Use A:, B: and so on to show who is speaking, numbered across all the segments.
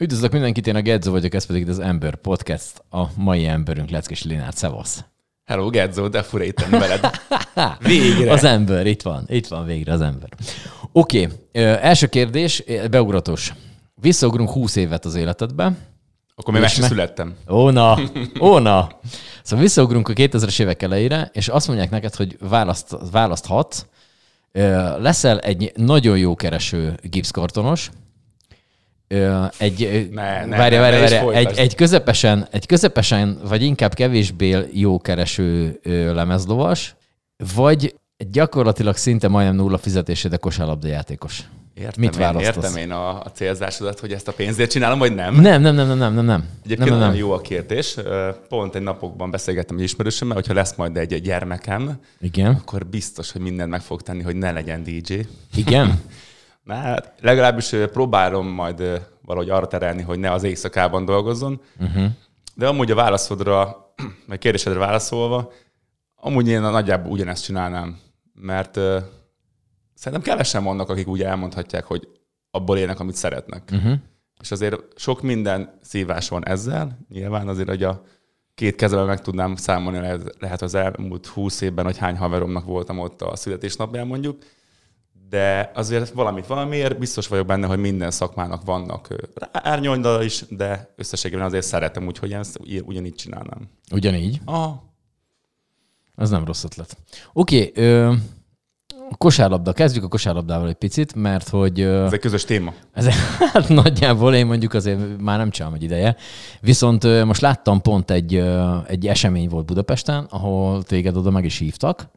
A: Üdvözlök mindenkit, én a Gedzo vagyok, ez pedig az Ember Podcast. A mai emberünk Leckés Lénát, szevasz.
B: Hello, Gedzo, de furéten veled. Végre.
A: Az ember, itt van, itt van végre az ember. Oké, okay. első kérdés, beugratos. Visszaugrunk 20 évet az életedbe.
B: Akkor még meg se születtem.
A: Ó, na, ó, na. Szóval visszaugrunk a 2000-es évek elejére, és azt mondják neked, hogy választ, választhatsz. Leszel egy nagyon jó kereső gipszkartonos, egy, ne, ne, várja, várja, várja, egy, egy, közepesen, egy közepesen, vagy inkább kevésbé jó kereső lemezlovas, vagy gyakorlatilag szinte majdnem nulla fizetésé, de kosárlabda játékos.
B: Értem Mit én, értem én a, a célzásodat, hogy ezt a pénzért csinálom, vagy nem?
A: Nem, nem, nem, nem, nem, nem.
B: Egyébként
A: nem,
B: nem, nem. jó a kérdés. Pont egy napokban beszélgettem egy ismerősömmel, hogyha lesz majd egy gyermekem,
A: Igen.
B: akkor biztos, hogy mindent meg fog tenni, hogy ne legyen DJ.
A: Igen?
B: Na, hát legalábbis próbálom majd valahogy arra terelni, hogy ne az éjszakában dolgozzon. Uh-huh. De amúgy a válaszodra, vagy kérdésedre válaszolva, amúgy én nagyjából ugyanezt csinálnám, mert uh, szerintem kevesen vannak, akik úgy elmondhatják, hogy abból élnek, amit szeretnek. Uh-huh. És azért sok minden szívás van ezzel. Nyilván azért, hogy a két kezemben meg tudnám számolni, lehet az elmúlt húsz évben, hogy hány haveromnak voltam ott a születésnapján mondjuk, de azért valamit valamiért biztos vagyok benne, hogy minden szakmának vannak árnyoldala is, de összességében azért szeretem, úgyhogy ezt ugyanígy csinálnám.
A: Ugyanígy?
B: Aha.
A: Az nem rossz ötlet. Oké, okay, kosárlabda. Kezdjük a kosárlabdával egy picit, mert hogy...
B: Ez egy közös téma.
A: Ez, hát nagyjából én mondjuk azért már nem csinálom egy ideje. Viszont most láttam pont egy, egy esemény volt Budapesten, ahol téged oda meg is hívtak,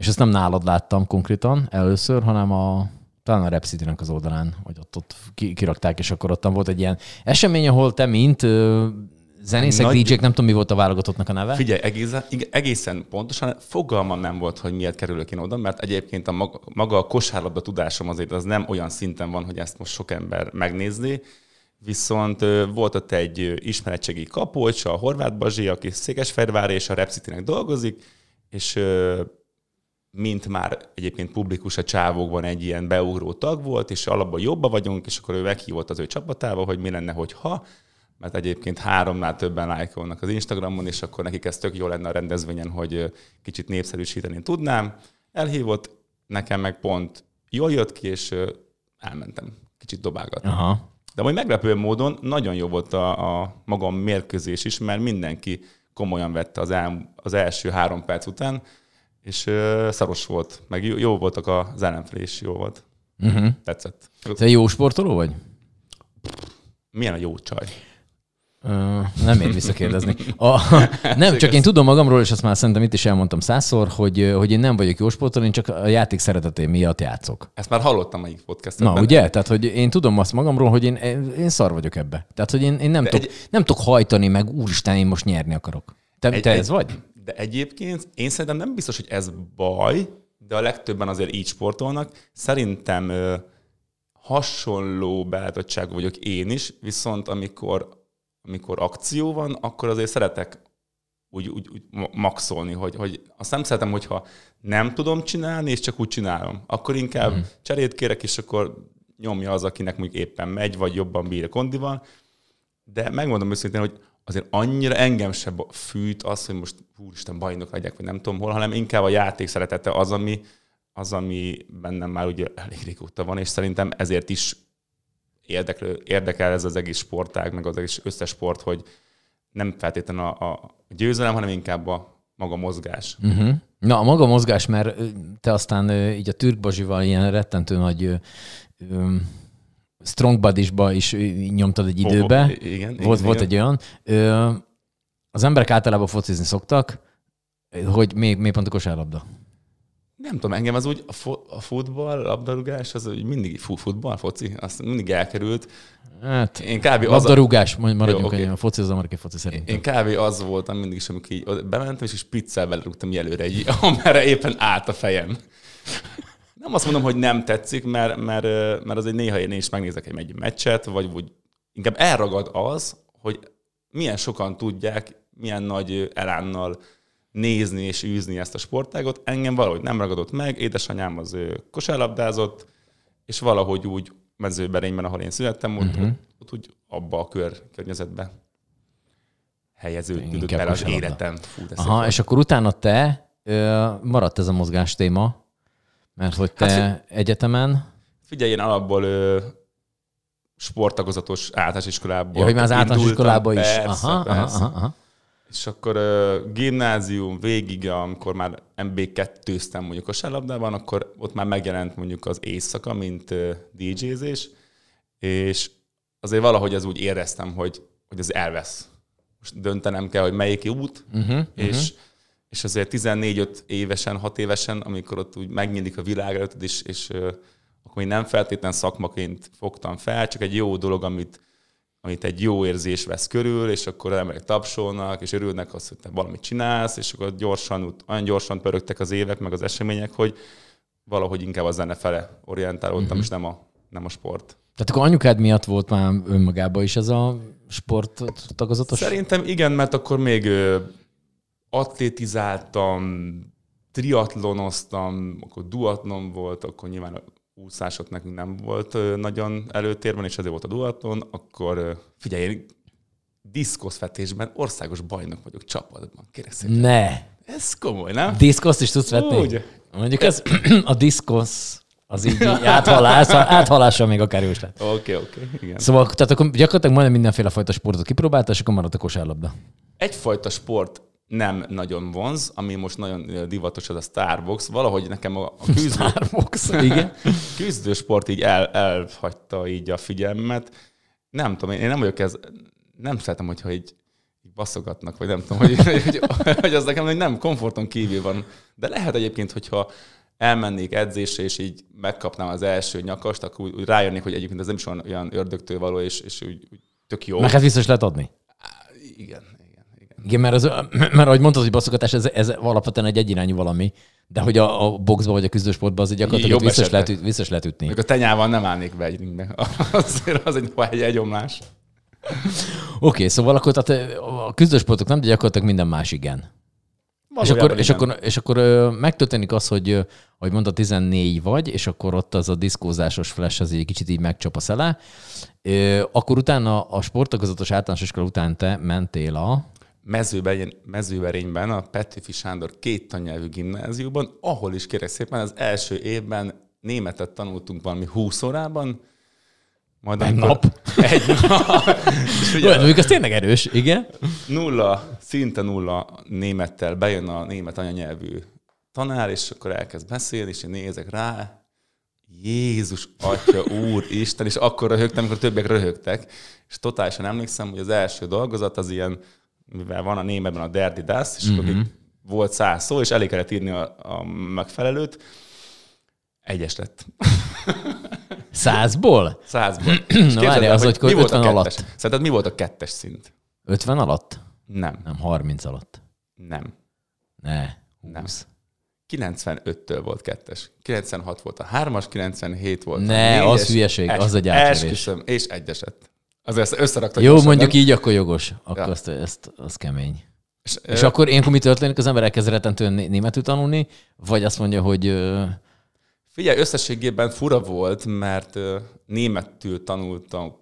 A: és ezt nem nálad láttam konkrétan először, hanem a talán a Rap az oldalán, hogy ott, ott kirakták, és akkor ott volt egy ilyen esemény, ahol te, mint zenészek, Nagy... DJ-k, nem tudom, mi volt a válogatottnak a neve.
B: Figyelj, egészen, egészen pontosan fogalmam nem volt, hogy miért kerülök én oda, mert egyébként a maga, maga a kosárlabda tudásom azért az nem olyan szinten van, hogy ezt most sok ember megnézni, viszont volt ott egy ismeretségi kapolcs, a Horváth Bazsi, aki Székesfehérvár és a Rap dolgozik, és mint már egyébként publikus a csávokban egy ilyen beugró tag volt, és alapban jobba vagyunk, és akkor ő meghívott az ő csapatába, hogy mi lenne, hogyha, mert egyébként háromnál többen lájkolnak az Instagramon, és akkor nekik ez tök jó lenne a rendezvényen, hogy kicsit népszerűsíteni tudnám. Elhívott, nekem meg pont jól jött ki, és elmentem kicsit dobálgatni. Aha. De majd meglepő módon nagyon jó volt a, a magam mérkőzés is, mert mindenki komolyan vette az, el, az első három perc után, és szaros volt, meg jó, jó voltak az ellenfelé is, jó volt. Uh-huh. Tetszett.
A: Te jó sportoló vagy?
B: Milyen a jó csaj?
A: Uh, nem ér visszakérdezni. A, nem, csak én tudom magamról, és azt már szerintem itt is elmondtam százszor, hogy, hogy én nem vagyok jó sportoló, én csak a játék szeretetén miatt játszok.
B: Ezt már hallottam egyik podcastban.
A: Na, ugye? Tehát, hogy én tudom azt magamról, hogy én, én szar vagyok ebbe. Tehát, hogy én, én nem, tudok, egy... nem tudok hajtani, meg úristen, én most nyerni akarok. Te, egy, te ez egy, vagy?
B: De egyébként én szerintem nem biztos, hogy ez baj, de a legtöbben azért így sportolnak. Szerintem ö, hasonló beállítottságú vagyok én is, viszont amikor, amikor akció van, akkor azért szeretek úgy, úgy, úgy maxolni, hogy, hogy azt nem szeretem, hogyha nem tudom csinálni, és csak úgy csinálom. Akkor inkább mm. cserét kérek, és akkor nyomja az, akinek mondjuk éppen megy, vagy jobban bír a kondival. De megmondom őszintén, hogy azért annyira engem se fűt az, hogy most úristen bajnok legyek, vagy nem tudom hol, hanem inkább a játék szeretete az, ami, az, ami bennem már ugye elég régóta van, és szerintem ezért is érdekel, érdekel ez az egész sportág, meg az egész összes sport, hogy nem feltétlenül a, a győzelem, hanem inkább a maga mozgás.
A: Uh-huh. Na, a maga mozgás, mert te aztán így a Türk Bazsival ilyen rettentő nagy Strong Buddies-ba is nyomtad egy időbe. Oh, igen, volt, igen, volt igen. egy olyan. Ö, az emberek általában focizni szoktak, hogy még, még pont a kosárlabda.
B: Nem tudom, engem az úgy, a, fo- a futball, labdarúgás, az úgy mindig futball, foci, azt mindig elkerült.
A: Hát, én kb. labdarúgás, az a... maradjunk okay. a foci az amerikai foci szerintem.
B: Én kb. az voltam mindig is, amikor így bementem, és piccel belerúgtam előre, egy, amerre éppen állt a fejem. Nem azt mondom, hogy nem tetszik, mert, mert, mert azért néha én is megnézek egy, egy meccset, vagy úgy inkább elragad az, hogy milyen sokan tudják, milyen nagy elánnal nézni és űzni ezt a sportágot. Engem valahogy nem ragadott meg, édesanyám az kosárlabdázott, és valahogy úgy mezőberényben, ahol én születtem, ott, uh-huh. ott, ott úgy abba a kör, környezetbe helyeződött el az életem. Fú,
A: Aha, és akkor utána te ö, maradt ez a mozgás téma, mert hogy te hát, egyetemen...
B: Figyelj, én alapból ö, sporttagozatos általános iskolából. Ja,
A: hogy már az általános iskolában is. Persze, aha,
B: persze. Aha, aha. És akkor uh, gimnázium végig, amikor már MB2-ztem mondjuk a kosárlabdában, akkor ott már megjelent mondjuk az éjszaka, mint uh, DJ-zés, és azért valahogy az úgy éreztem, hogy, hogy az elvesz. Most döntenem kell, hogy melyik út, uh-huh, és, uh-huh. És azért 14-5 évesen, 6 évesen, amikor ott úgy megnyílik a világ előtt, és, és akkor én nem feltétlen szakmaként fogtam fel, csak egy jó dolog, amit amit egy jó érzés vesz körül, és akkor emberek tapsolnak, és örülnek azt, hogy te valamit csinálsz, és akkor gyorsan, olyan gyorsan pörögtek az évek, meg az események, hogy valahogy inkább a zene fele orientálódtam, uh-huh. és nem a, nem a sport.
A: Tehát akkor anyukád miatt volt már önmagában is ez a sport tagozatos?
B: Szerintem igen, mert akkor még atlétizáltam, triatlonoztam, akkor duatlon volt, akkor nyilván úszások nekünk nem volt nagyon előtérben, és azért volt a duatlon, akkor figyelj, én diszkoszvetésben országos bajnok vagyok csapatban. Kérek szépen.
A: Ne!
B: Ez komoly, nem?
A: Diszkoszt is tudsz vetni? Úgy. Mondjuk ez a diszkosz az így áthalás, áthalással még akár jó is
B: lett. Oké, okay, oké, okay, igen.
A: Szóval tehát akkor gyakorlatilag majdnem mindenféle fajta sportot kipróbáltál, és akkor maradt a kosárlabda.
B: Egyfajta sport nem nagyon vonz, ami most nagyon divatos, az a Starbucks. Valahogy nekem a, a küzdő,
A: Starbucks, igen.
B: küzdősport így el, elhagyta így a figyelmet. Nem tudom, én nem vagyok ez, nem szeretem, hogyha így, baszogatnak, vagy nem tudom, hogy, hogy, hogy az nekem nem komforton kívül van. De lehet egyébként, hogyha elmennék edzésre, és így megkapnám az első nyakast, akkor úgy, úgy rájönnék, hogy egyébként ez nem is olyan ördögtől való, és, és úgy, úgy tök jó.
A: Meg hát vissza is lehet adni.
B: Igen,
A: igen, mert, az, mert ahogy mondtad, hogy basszogatás, ez, ez alapvetően egy egyirányú valami, de hogy a, a boxba vagy a küzdősportban az egy gyakorlatilag vissza lehet, vissza lehet ütni.
B: Még a tenyával nem állnék be egy ringbe. Azért az egy, egy, egy omlás.
A: Oké, okay, szóval akkor tehát a küzdősportok nem, de gyakorlatilag minden más igen. és akkor, és, akkor, és akkor megtörténik az, hogy, hogy mondta, 14 vagy, és akkor ott az a diszkózásos flash az egy kicsit így megcsap a szele. Akkor utána a sportagozatos általános iskola után te mentél a
B: mezőben, mezőverényben, a Petőfi Sándor két tannyelvű gimnáziumban, ahol is kérek szépen az első évben németet tanultunk valami 20 órában,
A: majd egy nap. Egy nap. És ugye, Olyan, az tényleg erős, igen.
B: Nulla, szinte nulla némettel bejön a német anyanyelvű tanár, és akkor elkezd beszélni, és én nézek rá, Jézus, Atya, Úr, Isten, és akkor röhögtem, amikor többiek röhögtek, és totálisan emlékszem, hogy az első dolgozat az ilyen mivel van a németben a Derdi Das, és uh-huh. akkor mhm. volt száz szó, és elég kellett írni a, a megfelelőt, egyes lett.
A: Százból?
B: Százból.
A: Na várj, az, hogy, hogy mi volt a alatt.
B: Szerinted mi volt a kettes szint?
A: 50 alatt?
B: Nem.
A: Nem, 30 alatt.
B: Nem.
A: Ne,
B: 20. Nem. 95-től volt kettes. 96 volt a hármas, 97 volt
A: ne, a négyes. az hülyeség, es, az egy átverés.
B: és egyeset. Azért ezt összeraktak.
A: Jó, mondjuk nem? így, akkor jogos. Akkor ja. azt, ezt, az kemény. És, és ö... akkor ilyenkor mi történik? Az ember elkezd rettentően németül tanulni, vagy azt mondja, hogy...
B: Figyelj, összességében fura volt, mert németül tanultam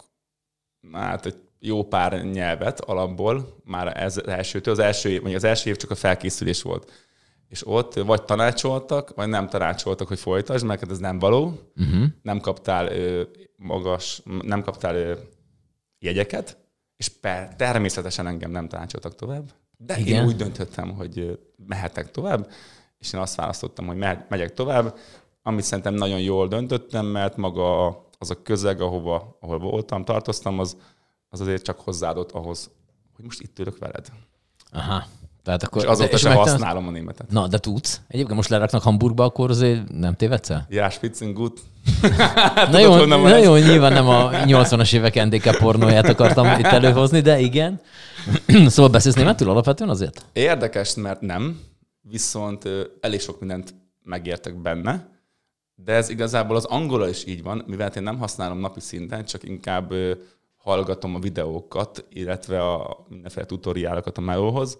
B: hát egy jó pár nyelvet alapból, már ez az elsőtől. Az első év, vagy az első év csak a felkészülés volt. És ott vagy tanácsoltak, vagy nem tanácsoltak, hogy folytasd, mert ez nem való. Uh-huh. Nem kaptál ö, magas, nem kaptál ö, jegyeket, és per, természetesen engem nem tanácsoltak tovább, de Igen. én úgy döntöttem, hogy mehetek tovább, és én azt választottam, hogy megyek tovább, amit szerintem nagyon jól döntöttem, mert maga az a közeg, ahova, ahol voltam, tartoztam, az, az azért csak hozzáadott ahhoz, hogy most itt ülök veled.
A: Aha. Tehát akkor,
B: és azóta sem használom a németet.
A: Na, de tudsz? Egyébként most leraknak Hamburgba, akkor azért nem tévedsz el?
B: Ja, spitzen gut.
A: na jó, nyilván nem a 80-as évek NDK pornóját akartam itt előhozni, de igen. szóval beszélsz németül alapvetően azért?
B: Érdekes, mert nem, viszont elég sok mindent megértek benne, de ez igazából az angolra is így van, mivel én nem használom napi szinten, csak inkább hallgatom a videókat, illetve a mindenféle tutoriálokat a melóhoz,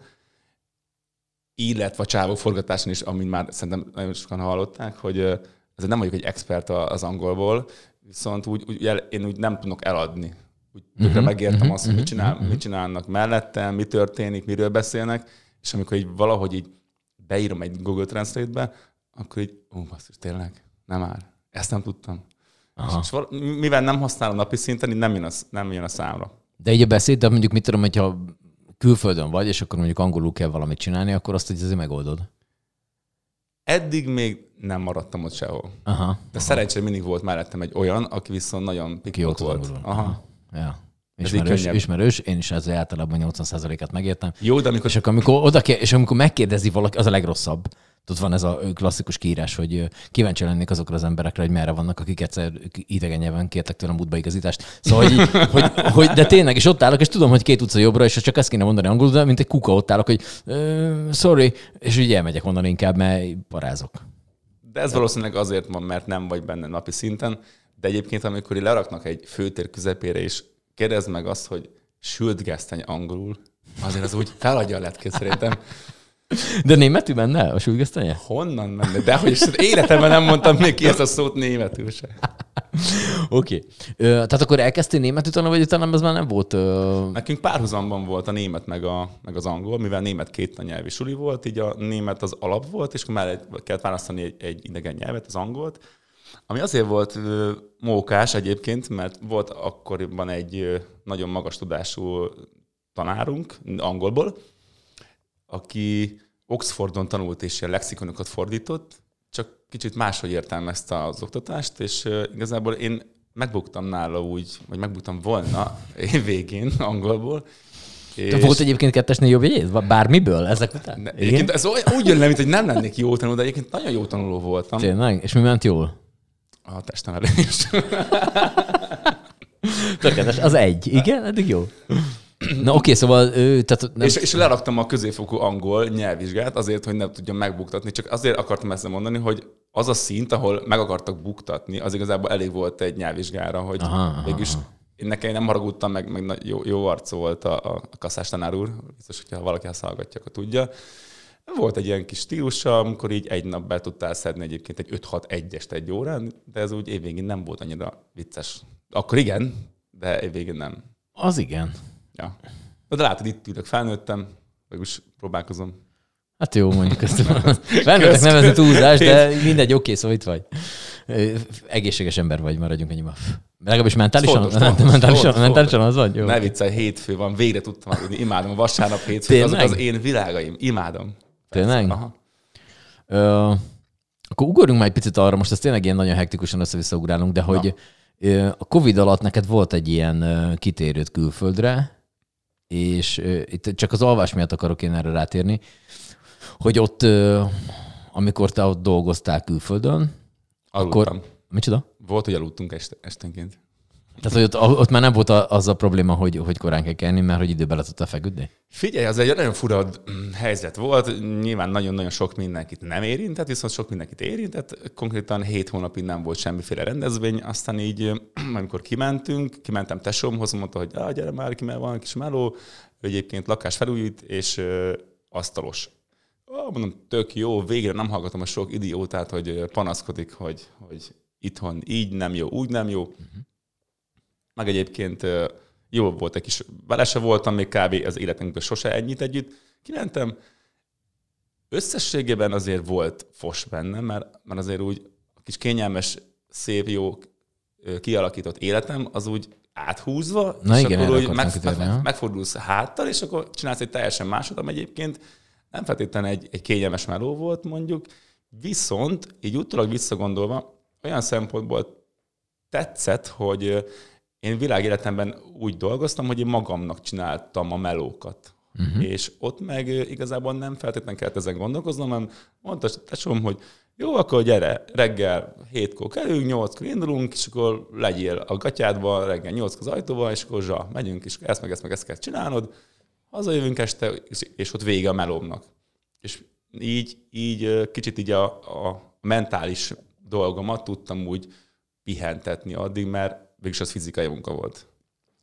B: illetve a csávok forgatáson is, amit már szerintem nagyon sokan hallották, hogy ez nem vagyok egy expert az angolból, viszont úgy, úgy el, én úgy nem tudok eladni. Úgy uh-huh, megértem uh-huh, azt, hogy mit, csinál, uh-huh. mit csinálnak mellettem, mi történik, miről beszélnek, és amikor így valahogy így beírom egy Google Translate-be, akkor így, ó, basszus, tényleg? Nem már. Ezt nem tudtam. Aha. És, és mivel nem használom napi szinten, így nem jön, a, nem jön a számra.
A: De így a beszéd, de mondjuk mit tudom, hogyha külföldön vagy, és akkor mondjuk angolul kell valamit csinálni, akkor azt hogy azért megoldod.
B: Eddig még nem maradtam ott sehol. Aha, De aha. szerencsére mindig volt mellettem egy olyan, aki viszont nagyon pikot volt.
A: Aha. aha. Ja. Ismerős, ismerős, én is ezzel általában 80%-át megértem.
B: Jó, de amikor...
A: És akkor, amikor, oda kell, és amikor megkérdezi valaki, az a legrosszabb. Tudod, van ez a klasszikus kiírás, hogy kíváncsi lennék azokra az emberekre, hogy merre vannak, akik egyszer idegen nyelven kértek tőlem útbaigazítást. Szóval, hogy, hogy, hogy, de tényleg, és ott állok, és tudom, hogy két utca jobbra, és csak ezt kéne mondani angolul, de mint egy kuka ott állok, hogy uh, sorry, és úgy elmegyek onnan inkább, mert parázok.
B: De ez valószínűleg azért van, mert nem vagy benne napi szinten, de egyébként, amikor leraknak egy főtér közepére, és kérdezd meg azt, hogy sült geszteny angolul, azért az úgy feladja a letkét szerintem.
A: De németül menne a sülgesztenye?
B: Honnan menne? De hogy életemben nem mondtam még ki ezt a szót németül se.
A: Oké. Okay. Tehát akkor elkezdtél németül tanulni, vagy utána ez már nem volt? Uh...
B: Nekünk párhuzamban volt a német meg, a, meg az angol, mivel német két nyelvi suli volt, így a német az alap volt, és akkor már kellett választani egy, egy idegen nyelvet, az angolt. Ami azért volt mókás egyébként, mert volt akkoriban egy nagyon magas tudású tanárunk angolból, aki Oxfordon tanult és ilyen lexikonokat fordított, csak kicsit máshogy értelmezte az oktatást, és igazából én megbuktam nála úgy, vagy megbuktam volna én végén angolból.
A: És... De volt egyébként kettesnél jobb jegyét? Bármiből ezek után?
B: Ne, egyébként ez úgy jön le, mint hogy nem lennék jó tanuló, de egyébként nagyon jó tanuló voltam.
A: Tényleg? És mi ment jól?
B: A testemelés.
A: Tökéletes. Az egy. Igen? Eddig jó. Na oké, szóval... Ő, tehát
B: nem... és, és leraktam a középfokú angol nyelvvizsgát azért, hogy nem tudjam megbuktatni. Csak azért akartam ezt mondani, hogy az a szint, ahol meg akartak buktatni, az igazából elég volt egy nyelvvizsgára, hogy aha, végülis aha. én nekem nem haragudtam, meg, meg jó, jó arc volt a, a kasszás tanár úr. Biztos, hogyha valaki ezt hallgatja, akkor tudja. Volt egy ilyen kis stílusa, amikor így egy nap be tudtál szedni egyébként egy 5-6-1-est egy órán, de ez úgy évvégén nem volt annyira vicces. Akkor igen, de évvégén nem.
A: Az igen.
B: Ja. De látod, itt ülök, felnőttem, is próbálkozom.
A: Hát jó, mondjuk ezt. Felnőttek nevezni túlzás, de mindegy, oké, szóval itt vagy. Egészséges ember vagy, maradjunk ennyiben. Legalábbis mentálisan, fontos, fontos, mentálisan, fontos, mentálisan az vagy? Jó.
B: Ne viccelj, hétfő van, végre tudtam aludni. Imádom a vasárnap hétfő, azok az én világaim. Imádom.
A: Tényleg? Aha. Ö, akkor ugorjunk már egy picit arra, most ez tényleg ilyen nagyon hektikusan össze-vissza ugrálunk, de hogy Na. a Covid alatt neked volt egy ilyen kitérőt külföldre, és itt csak az alvás miatt akarok én erre rátérni, hogy ott, amikor te ott dolgoztál külföldön,
B: Aludtam. akkor...
A: Micsoda?
B: Volt, hogy aludtunk este, esténként.
A: Tehát, hogy ott, ott már nem volt az a probléma, hogy, hogy korán kell kelni, mert hogy időben le tudta feküdni?
B: Figyelj, az egy nagyon fura helyzet volt. Nyilván nagyon-nagyon sok mindenkit nem érintett, viszont sok mindenkit érintett. Konkrétan hét hónapig nem volt semmiféle rendezvény. Aztán így, amikor kimentünk, kimentem tesómhoz, mondta, hogy ah, gyere már ki, mert van kis meló. Egyébként lakás felújít, és ö, asztalos. Ah, mondom, tök jó, végre nem hallgatom a sok idiótát, hogy panaszkodik, hogy, hogy itthon így nem jó, úgy nem jó. Uh-huh meg egyébként jó volt egy kis, vele se voltam még kb. az életünkben sose ennyit együtt. Kimentem, összességében azért volt fos bennem, mert, mert azért úgy a kis kényelmes, szép, jó kialakított életem, az úgy áthúzva,
A: Na
B: és
A: igen,
B: akkor úgy meg, meg, megfordulsz háttal, és akkor csinálsz egy teljesen másod, ami egyébként nem feltétlenül egy, egy kényelmes meló volt mondjuk, viszont így utólag visszagondolva olyan szempontból tetszett, hogy én világéletemben úgy dolgoztam, hogy én magamnak csináltam a melókat. Uh-huh. És ott meg igazából nem feltétlenül kellett ezen gondolkoznom, hanem mondta tesóm, hogy jó, akkor gyere, reggel hétkor kerülünk, nyolckor indulunk, és akkor legyél a gatyádba, reggel nyolckor az ajtóba, és akkor zsa, megyünk, és ezt meg ezt meg ezt kell csinálnod, hazajövünk este, és ott vége a melómnak. És így, így kicsit így a, a mentális dolgomat tudtam úgy pihentetni addig, mert végülis az fizikai munka volt.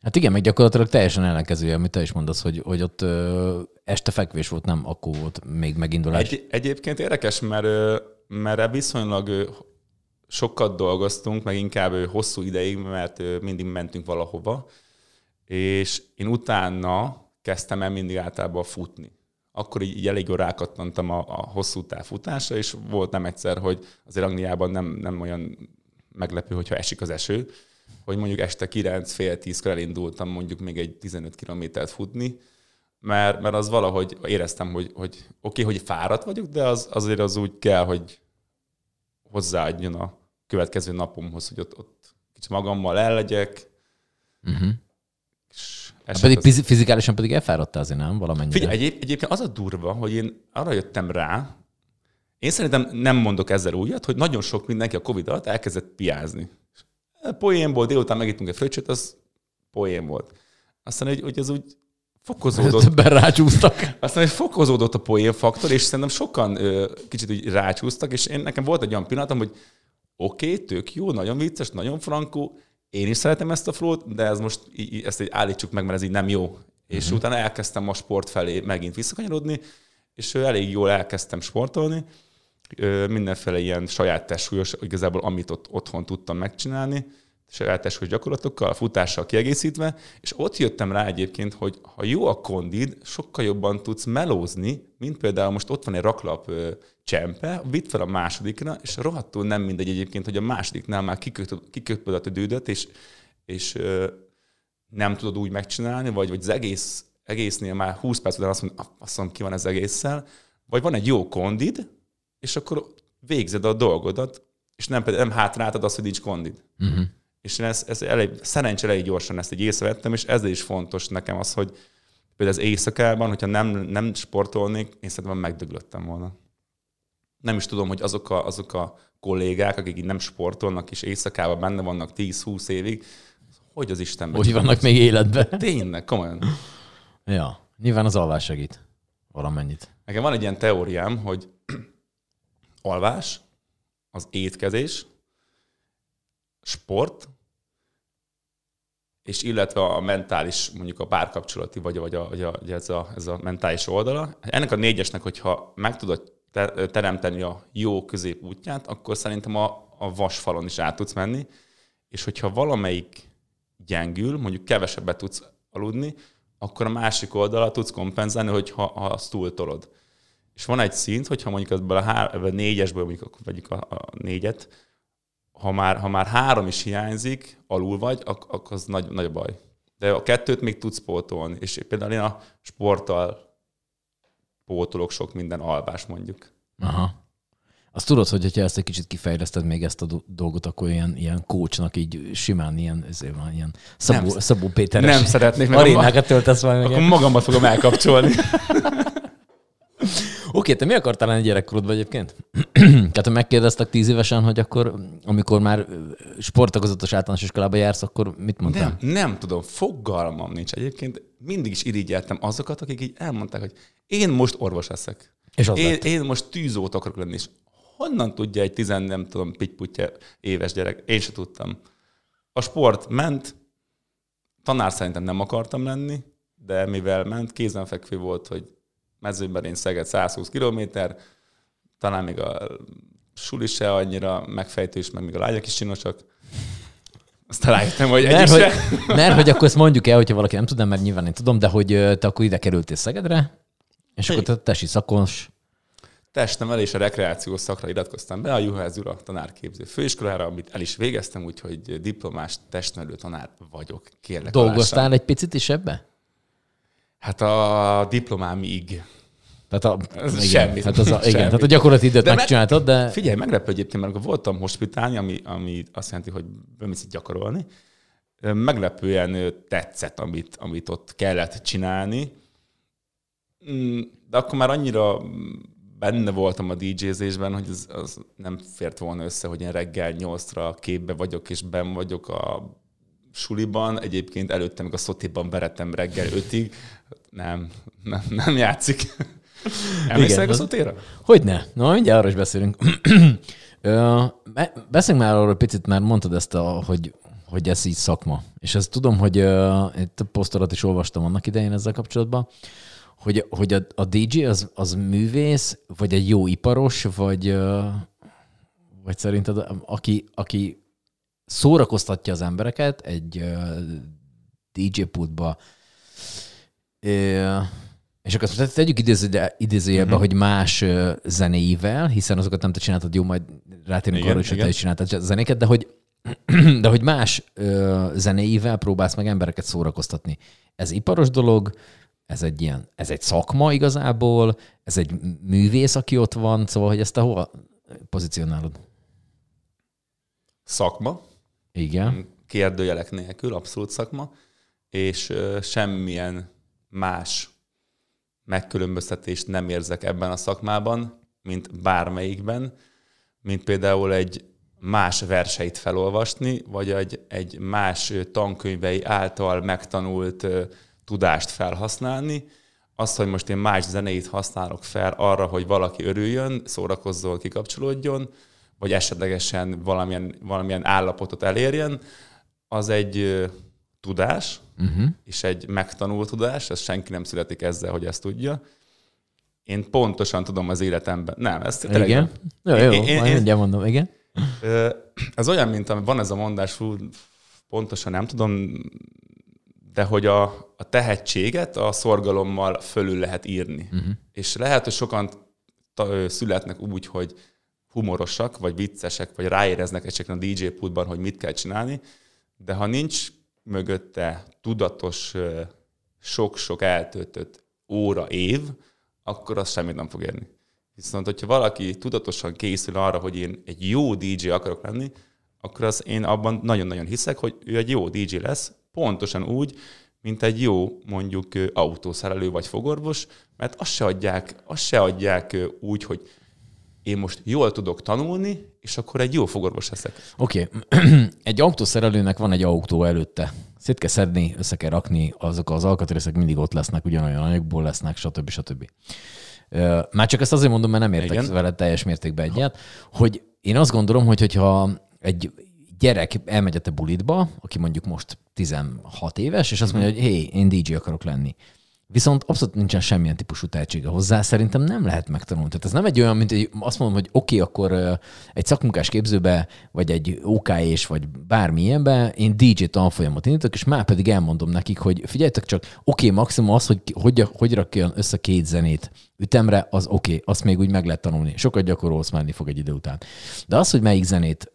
A: Hát igen, meg gyakorlatilag teljesen ellenkezője, amit te is mondasz, hogy, hogy ott ö, este fekvés volt, nem akkor volt még megindulás.
B: Egy, egyébként érdekes, mert, mert viszonylag sokat dolgoztunk, meg inkább hosszú ideig, mert mindig mentünk valahova, és én utána kezdtem el mindig általában futni. Akkor így, így elég jól rákattantam a, a hosszú távfutásra, és volt nem egyszer, hogy azért Angliában nem, nem olyan meglepő, hogyha esik az eső, hogy mondjuk este 9 fél 10 elindultam mondjuk még egy 15 kilométert futni, mert, mert az valahogy éreztem, hogy, hogy oké, okay, hogy fáradt vagyok, de az, azért az úgy kell, hogy hozzáadjon a következő napomhoz, hogy ott, ott kicsit magammal el legyek. Uh-huh.
A: Hát pedig az... fizikálisan pedig elfáradtál azért, nem? Valamennyire.
B: Figyelj, egyéb, egyébként az a durva, hogy én arra jöttem rá, én szerintem nem mondok ezzel újat, hogy nagyon sok mindenki a Covid alatt elkezdett piázni. Poénból délután megittünk egy fröccsöt, az poén volt. Aztán, hogy, hogy ez úgy fokozódott.
A: Többen rácsúsztak.
B: Aztán, hogy fokozódott a poén faktor, és szerintem sokan ö, kicsit úgy rácsúsztak, és én nekem volt egy olyan pillanatom, hogy oké, okay, tök jó, nagyon vicces, nagyon frankó, én is szeretem ezt a flót, de ez most ezt így állítsuk meg, mert ez így nem jó. És uh-huh. utána elkezdtem a sport felé megint visszakanyarodni, és elég jól elkezdtem sportolni, mindenféle ilyen saját testsúlyos, igazából amit ott otthon tudtam megcsinálni, saját testsúlyos gyakorlatokkal, a futással kiegészítve, és ott jöttem rá egyébként, hogy ha jó a kondid, sokkal jobban tudsz melózni, mint például most ott van egy raklap csempe, vitt fel a másodikra, és rohadtul nem mindegy egyébként, hogy a másodiknál már kiköpöd a tüdődet, és, és nem tudod úgy megcsinálni, vagy, vagy az egész, egésznél már 20 perc után azt mondod, azt mondom, ki van az egésszel, vagy van egy jó kondid, és akkor végzed a dolgodat, és nem, nem hátráltad azt, hogy nincs kondid. Uh-huh. És én ezt, ezt elég, szerencsére elég gyorsan ezt így észrevettem, és ez is fontos nekem az, hogy például az éjszakában, hogyha nem, nem sportolnék, én szerintem megdöglöttem volna nem is tudom, hogy azok a, azok a kollégák, akik így nem sportolnak, és éjszakában benne vannak 10-20 évig, hogy az Istenben.
A: Hogy vannak még életben.
B: Tényleg, komolyan.
A: Ja, nyilván az alvás segít valamennyit.
B: Nekem van egy ilyen teóriám, hogy alvás, az étkezés, sport, és illetve a mentális, mondjuk a párkapcsolati, vagy, vagy, a, vagy a, ez, a, ez a mentális oldala. Ennek a négyesnek, hogyha meg tudod teremteni a jó középútját, akkor szerintem a, a vasfalon is át tudsz menni, és hogyha valamelyik gyengül, mondjuk kevesebbet tudsz aludni, akkor a másik oldalra tudsz kompenzálni, hogyha ha azt túltolod. És van egy szint, hogyha mondjuk ebből a, há- ebből a négyesből mondjuk vegyük a, a négyet, ha már, ha már három is hiányzik, alul vagy, ak- akkor az nagy, nagy baj. De a kettőt még tudsz pótolni. És például én a sporttal pótolok sok minden alvás mondjuk.
A: Aha. Azt tudod, hogy ha ezt egy kicsit kifejleszted még ezt a dolgot, akkor ilyen, ilyen kócsnak így simán ilyen, ezért van, ilyen Szabó, nem, Szabó Péteres
B: nem szeretnék,
A: arénákat töltesz meg.
B: Akkor magammat fogom elkapcsolni.
A: Oké, te mi akartál lenni gyerekkorodban egyébként? Tehát ha megkérdeztek tíz évesen, hogy akkor, amikor már sportagozatos általános iskolába jársz, akkor mit mondtál?
B: Nem, nem tudom, fogalmam nincs egyébként. Mindig is irigyeltem azokat, akik így elmondták, hogy én most orvos leszek. És az én, én most tűzót akarok lenni, és honnan tudja egy tizen, nem tudom, pittyputya éves gyerek? Én se tudtam. A sport ment, tanár szerintem nem akartam lenni, de mivel ment, kézenfekvő volt, hogy mezőben én Szeged 120 kilométer, talán még a suli se annyira megfejtős, meg még a lányok is csinosak. Aztán rájöttem, hogy
A: mert, hogy, mert hogy akkor ezt mondjuk el, hogyha valaki nem tudna, mert nyilván én tudom, de hogy te akkor ide kerültél Szegedre, és akkor te tesi szakos.
B: Testnevelés a rekreációs szakra iratkoztam be a Juhász Ura tanárképző főiskolára, amit el is végeztem, úgyhogy diplomás testnevelő tanár vagyok. Kérlek,
A: Dolgoztál alássan. egy picit is ebbe?
B: Hát a diplomámig.
A: Tehát a, igen, semmi. Tehát az a, igen, tehát a gyakorlati időt de megcsináltad, de...
B: Figyelj, meglepő egyébként, mert amikor voltam hospitálni, ami, ami azt jelenti, hogy bemész gyakorolni, meglepően tetszett, amit, amit ott kellett csinálni. Mm, de akkor már annyira benne voltam a DJ-zésben, hogy az, az nem fért volna össze, hogy én reggel nyolcra képbe vagyok, és ben vagyok a suliban. Egyébként előtte még a szotéban verettem reggel ötig. Nem, nem, nem játszik. Emlékszel a szotéra?
A: Hogyne. Na, mindjárt arra is beszélünk. Beszéljünk már arról picit, mert mondtad ezt, a, hogy, hogy ez így szakma. És ezt tudom, hogy itt a posztorat is olvastam annak idején ezzel kapcsolatban, hogy, hogy a, a DJ az, az művész, vagy egy jó iparos, vagy, Vagy szerinted, aki, aki szórakoztatja az embereket egy uh, DJ pultba, és akkor azt tegyük idézőjelbe, uh-huh. hogy más zenéivel, hiszen azokat nem te csináltad, jó, majd rátérünk arra, hogy te is csináltad a zenéket, de hogy, de hogy más zenéivel próbálsz meg embereket szórakoztatni. Ez iparos dolog, ez egy ilyen, ez egy szakma igazából, ez egy művész, aki ott van, szóval, hogy ezt te hova pozícionálod?
B: Szakma.
A: Igen.
B: Kérdőjelek nélkül, abszolút szakma, és semmilyen más megkülönböztetést nem érzek ebben a szakmában, mint bármelyikben, mint például egy más verseit felolvasni, vagy egy, egy más tankönyvei által megtanult tudást felhasználni. Azt, hogy most én más zenét használok fel arra, hogy valaki örüljön, szórakozzon, kikapcsolódjon, vagy esetlegesen valamilyen, valamilyen állapotot elérjen, az egy tudás, uh-huh. és egy megtanult tudás, ez senki nem születik ezzel, hogy ezt tudja. Én pontosan tudom az életemben. Nem, ezt
A: tényleg... Igen? Jó, jó, én, én, én, én mondom, igen.
B: Ez olyan, mint van ez a mondás, fú, pontosan nem tudom, de hogy a, a tehetséget a szorgalommal fölül lehet írni. Uh-huh. És lehet, hogy sokan ta, születnek úgy, hogy humorosak, vagy viccesek, vagy ráéreznek esetleg a DJ pultban, hogy mit kell csinálni, de ha nincs mögötte tudatos, sok-sok eltöltött óra, év, akkor az semmit nem fog érni. Viszont, hogyha valaki tudatosan készül arra, hogy én egy jó DJ akarok lenni, akkor az én abban nagyon-nagyon hiszek, hogy ő egy jó DJ lesz, pontosan úgy, mint egy jó mondjuk autószerelő vagy fogorvos, mert azt se adják, azt se adják úgy, hogy én most jól tudok tanulni, és akkor egy jó fogorvos leszek.
A: Oké, okay. egy autószerelőnek van egy autó előtte. Szét kell szedni, össze kell rakni, azok az alkatrészek mindig ott lesznek, ugyanolyan anyagból lesznek, stb. stb. Már csak ezt azért mondom, mert nem értek Igen. vele teljes mértékben egyet, hogy én azt gondolom, hogy hogyha egy gyerek elmegy a te bulitba, aki mondjuk most 16 éves, és azt mondja, hogy hé, én DJ akarok lenni Viszont abszolút nincsen semmilyen típusú tehetsége hozzá, szerintem nem lehet megtanulni. Tehát ez nem egy olyan, mint hogy azt mondom, hogy oké, okay, akkor egy szakmunkás képzőbe, vagy egy OK és vagy bármilyenbe én DJ tanfolyamot indítok, és már pedig elmondom nekik, hogy figyeljetek csak, oké, okay, maximum az, hogy hogy, hogy rakjon össze két zenét ütemre, az oké, okay, azt még úgy meg lehet tanulni. Sokat gyakorolsz, menni fog egy idő után. De az, hogy melyik zenét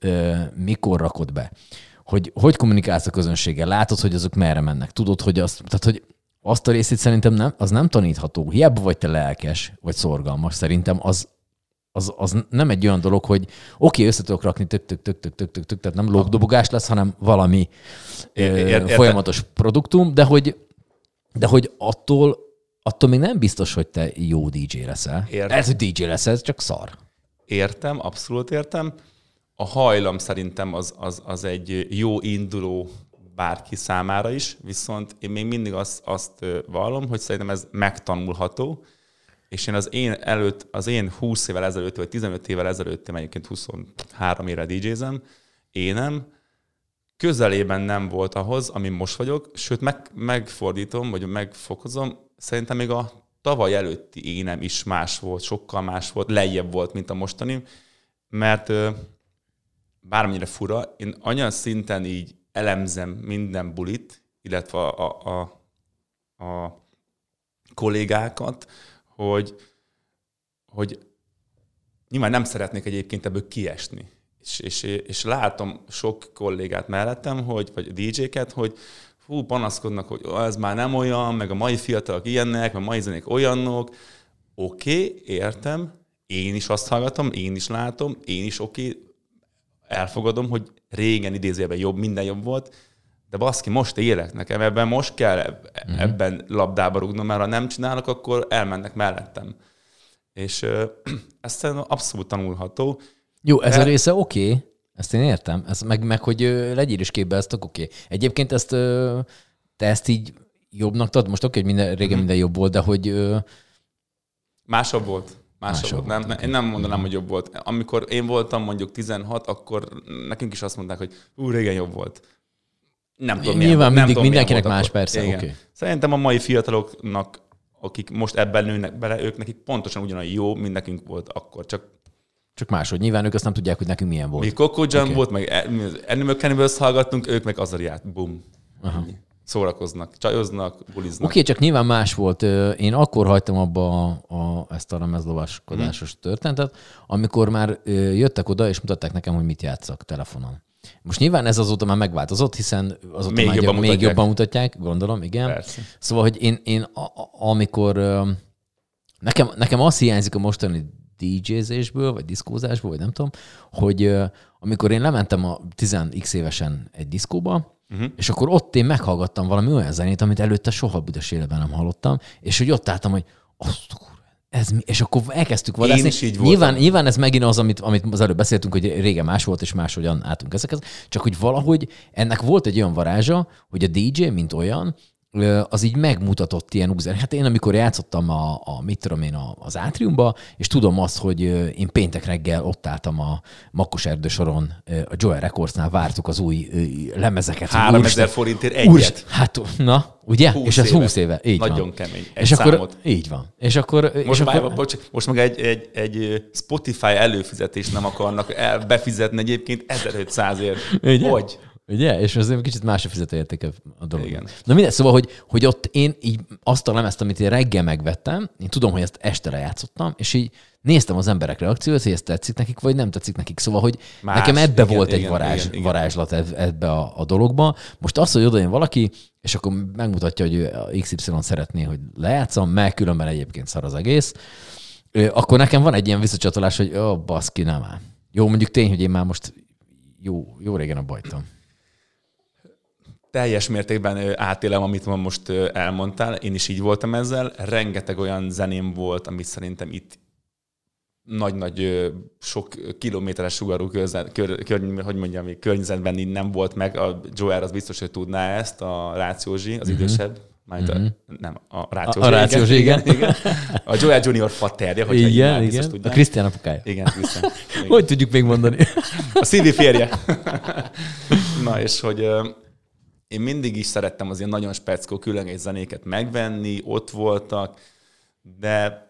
A: mikor rakod be, hogy hogy kommunikálsz a közönséggel, látod, hogy azok merre mennek, tudod, hogy azt, tehát hogy azt a részét szerintem nem, az nem tanítható. Hiába vagy te lelkes, vagy szorgalmas, szerintem az, az, az nem egy olyan dolog, hogy oké, okay, össze tudok rakni tök, tök, tök, tök, tök, tök, tök, tehát nem lógdobogás lesz, hanem valami ér, folyamatos produktum, de hogy, de hogy attól, attól még nem biztos, hogy te jó DJ leszel. Ez, hogy DJ leszel, ez csak szar.
B: Értem, abszolút értem. A hajlam szerintem az, az, az egy jó induló bárki számára is, viszont én még mindig azt, azt vallom, hogy szerintem ez megtanulható, és én az én előtt, az én 20 évvel ezelőtt, vagy 15 évvel ezelőtt, én egyébként 23 éve DJ-zem, énem, közelében nem volt ahhoz, ami most vagyok, sőt meg, megfordítom, vagy megfokozom, szerintem még a tavaly előtti énem is más volt, sokkal más volt, lejjebb volt, mint a mostani, mert bármennyire fura, én olyan szinten így elemzem minden bulit, illetve a, a, a, a kollégákat, hogy, hogy nyilván nem szeretnék egyébként ebből kiesni. És, és, és látom sok kollégát mellettem, hogy, vagy DJ-ket, hogy hú, panaszkodnak, hogy ez már nem olyan, meg a mai fiatalok ilyenek, meg a mai zenék olyanok. Oké, okay, értem, én is azt hallgatom, én is látom, én is oké, okay, elfogadom, hogy régen idézőjelben jobb, minden jobb volt, de baszki, most élek nekem, ebben most kell mhm. ebben labdába rúgnom, mert ha nem csinálok, akkor elmennek mellettem. És ö, ez szerintem abszolút tanulható.
A: Jó, ez de... a része oké, okay. ezt én értem, ez meg, meg hogy legyél is képbe, ezt oké. Okay. Egyébként ezt te ezt így jobbnak tudod? Most oké, okay, hogy minden, régen mm-hmm. minden jobb volt, de hogy...
B: Másabb volt. Másabb volt. Nem, én nem mondanám, hogy jobb volt. Amikor én voltam mondjuk 16, akkor nekünk is azt mondták, hogy ú, régen jobb volt.
A: Nem tudom, Nyilván milyen, mindig, nem mindenkinek más akkor. persze. Igen. Okay.
B: Szerintem a mai fiataloknak, akik most ebben nőnek bele, ők nekik pontosan ugyanolyan jó, mint nekünk volt akkor. Csak
A: Csak máshogy. Nyilván ők azt nem tudják, hogy nekünk milyen volt.
B: Mi Coco Jam okay. volt, meg Animal Cannibals hallgattunk, ők meg Azariát. Bum. Aha. Szórakoznak, csajoznak, buliznak.
A: Oké, okay, csak nyilván más volt. Én akkor hagytam abba a, a, ezt a lemezlovaskodásos hmm. történetet, amikor már jöttek oda, és mutatták nekem, hogy mit játszak telefonon. Most nyilván ez azóta már megváltozott, hiszen azóta
B: még,
A: már
B: jobban,
A: még
B: mutatják.
A: jobban mutatják, gondolom, igen.
B: Persze.
A: Szóval, hogy én, én a, a, amikor nekem, nekem az hiányzik a mostani DJ-zésből, vagy diszkózásból, vagy nem tudom, hogy amikor én lementem a 10x évesen egy diszkóba, Uh-huh. És akkor ott én meghallgattam valami olyan zenét, amit előtte soha büdös életben nem hallottam, és hogy ott álltam, hogy azt ez mi? És akkor elkezdtük vadászni.
B: Én is így
A: nyilván, nyilván ez megint az, amit, amit az előbb beszéltünk, hogy régen más volt, és máshogyan álltunk ezekhez. Csak hogy valahogy ennek volt egy olyan varázsa, hogy a DJ, mint olyan, az így megmutatott ilyen úzen. Hát én, amikor játszottam a, a mit tudom én, az átriumba, és tudom azt, hogy én péntek reggel ott álltam a Makkos erdősoron, a Joel Recordsnál vártuk az új lemezeket.
B: 3000 forintért egyet.
A: Úristen, hát, na, ugye? És ez
B: éve.
A: 20 éve. Így
B: Nagyon
A: van.
B: kemény. Egy
A: És akkor,
B: számot.
A: így van. És akkor,
B: Most,
A: és
B: már,
A: akkor,
B: bocs, most meg egy, egy, egy Spotify előfizetést nem akarnak el, befizetni egyébként 1500 ért.
A: Ugye?
B: Hogy?
A: Ugye? És azért kicsit más a fizetőértéke a dolog.
B: Igen.
A: Na minden, szóval, hogy, hogy ott én így azt a lemezt, amit én reggel megvettem, én tudom, hogy ezt este játszottam, és így néztem az emberek reakciót, hogy ez tetszik nekik, vagy nem tetszik nekik. Szóval, hogy
B: Más.
A: nekem ebbe
B: Igen,
A: volt egy
B: igen,
A: varázs,
B: igen, igen.
A: varázslat eb- ebbe a, a dologba. Most az, hogy odajön valaki, és akkor megmutatja, hogy ő XY szeretné, hogy lejátszom, meg különben egyébként szar az egész, akkor nekem van egy ilyen visszacsatolás, hogy ó, baszki, nem áll. Jó, mondjuk tény, hogy én már most jó, jó régen a bajtam.
B: Teljes mértékben átélem, amit most elmondtál. Én is így voltam ezzel. Rengeteg olyan zeném volt, amit szerintem itt nagy-nagy, sok kilométeres sugarú körzet, kör, kör, hogy mondjam, környezetben így nem volt meg. A Joel az biztos, hogy tudná ezt, a Ráció Zsi, az idősebb. Majd a, nem, a Ráció
A: Mhm. A- a Ráció Zsi, igen.
B: igen. A Joel Junior faterja, hogyha így
A: Igen, igen. A
B: tudják.
A: Krisztián apukája.
B: Igen, Krisztián. Igen.
A: Hogy tudjuk még mondani?
B: A Szilvi férje. Na, és hogy én mindig is szerettem az ilyen nagyon speckó különleges zenéket megvenni, ott voltak, de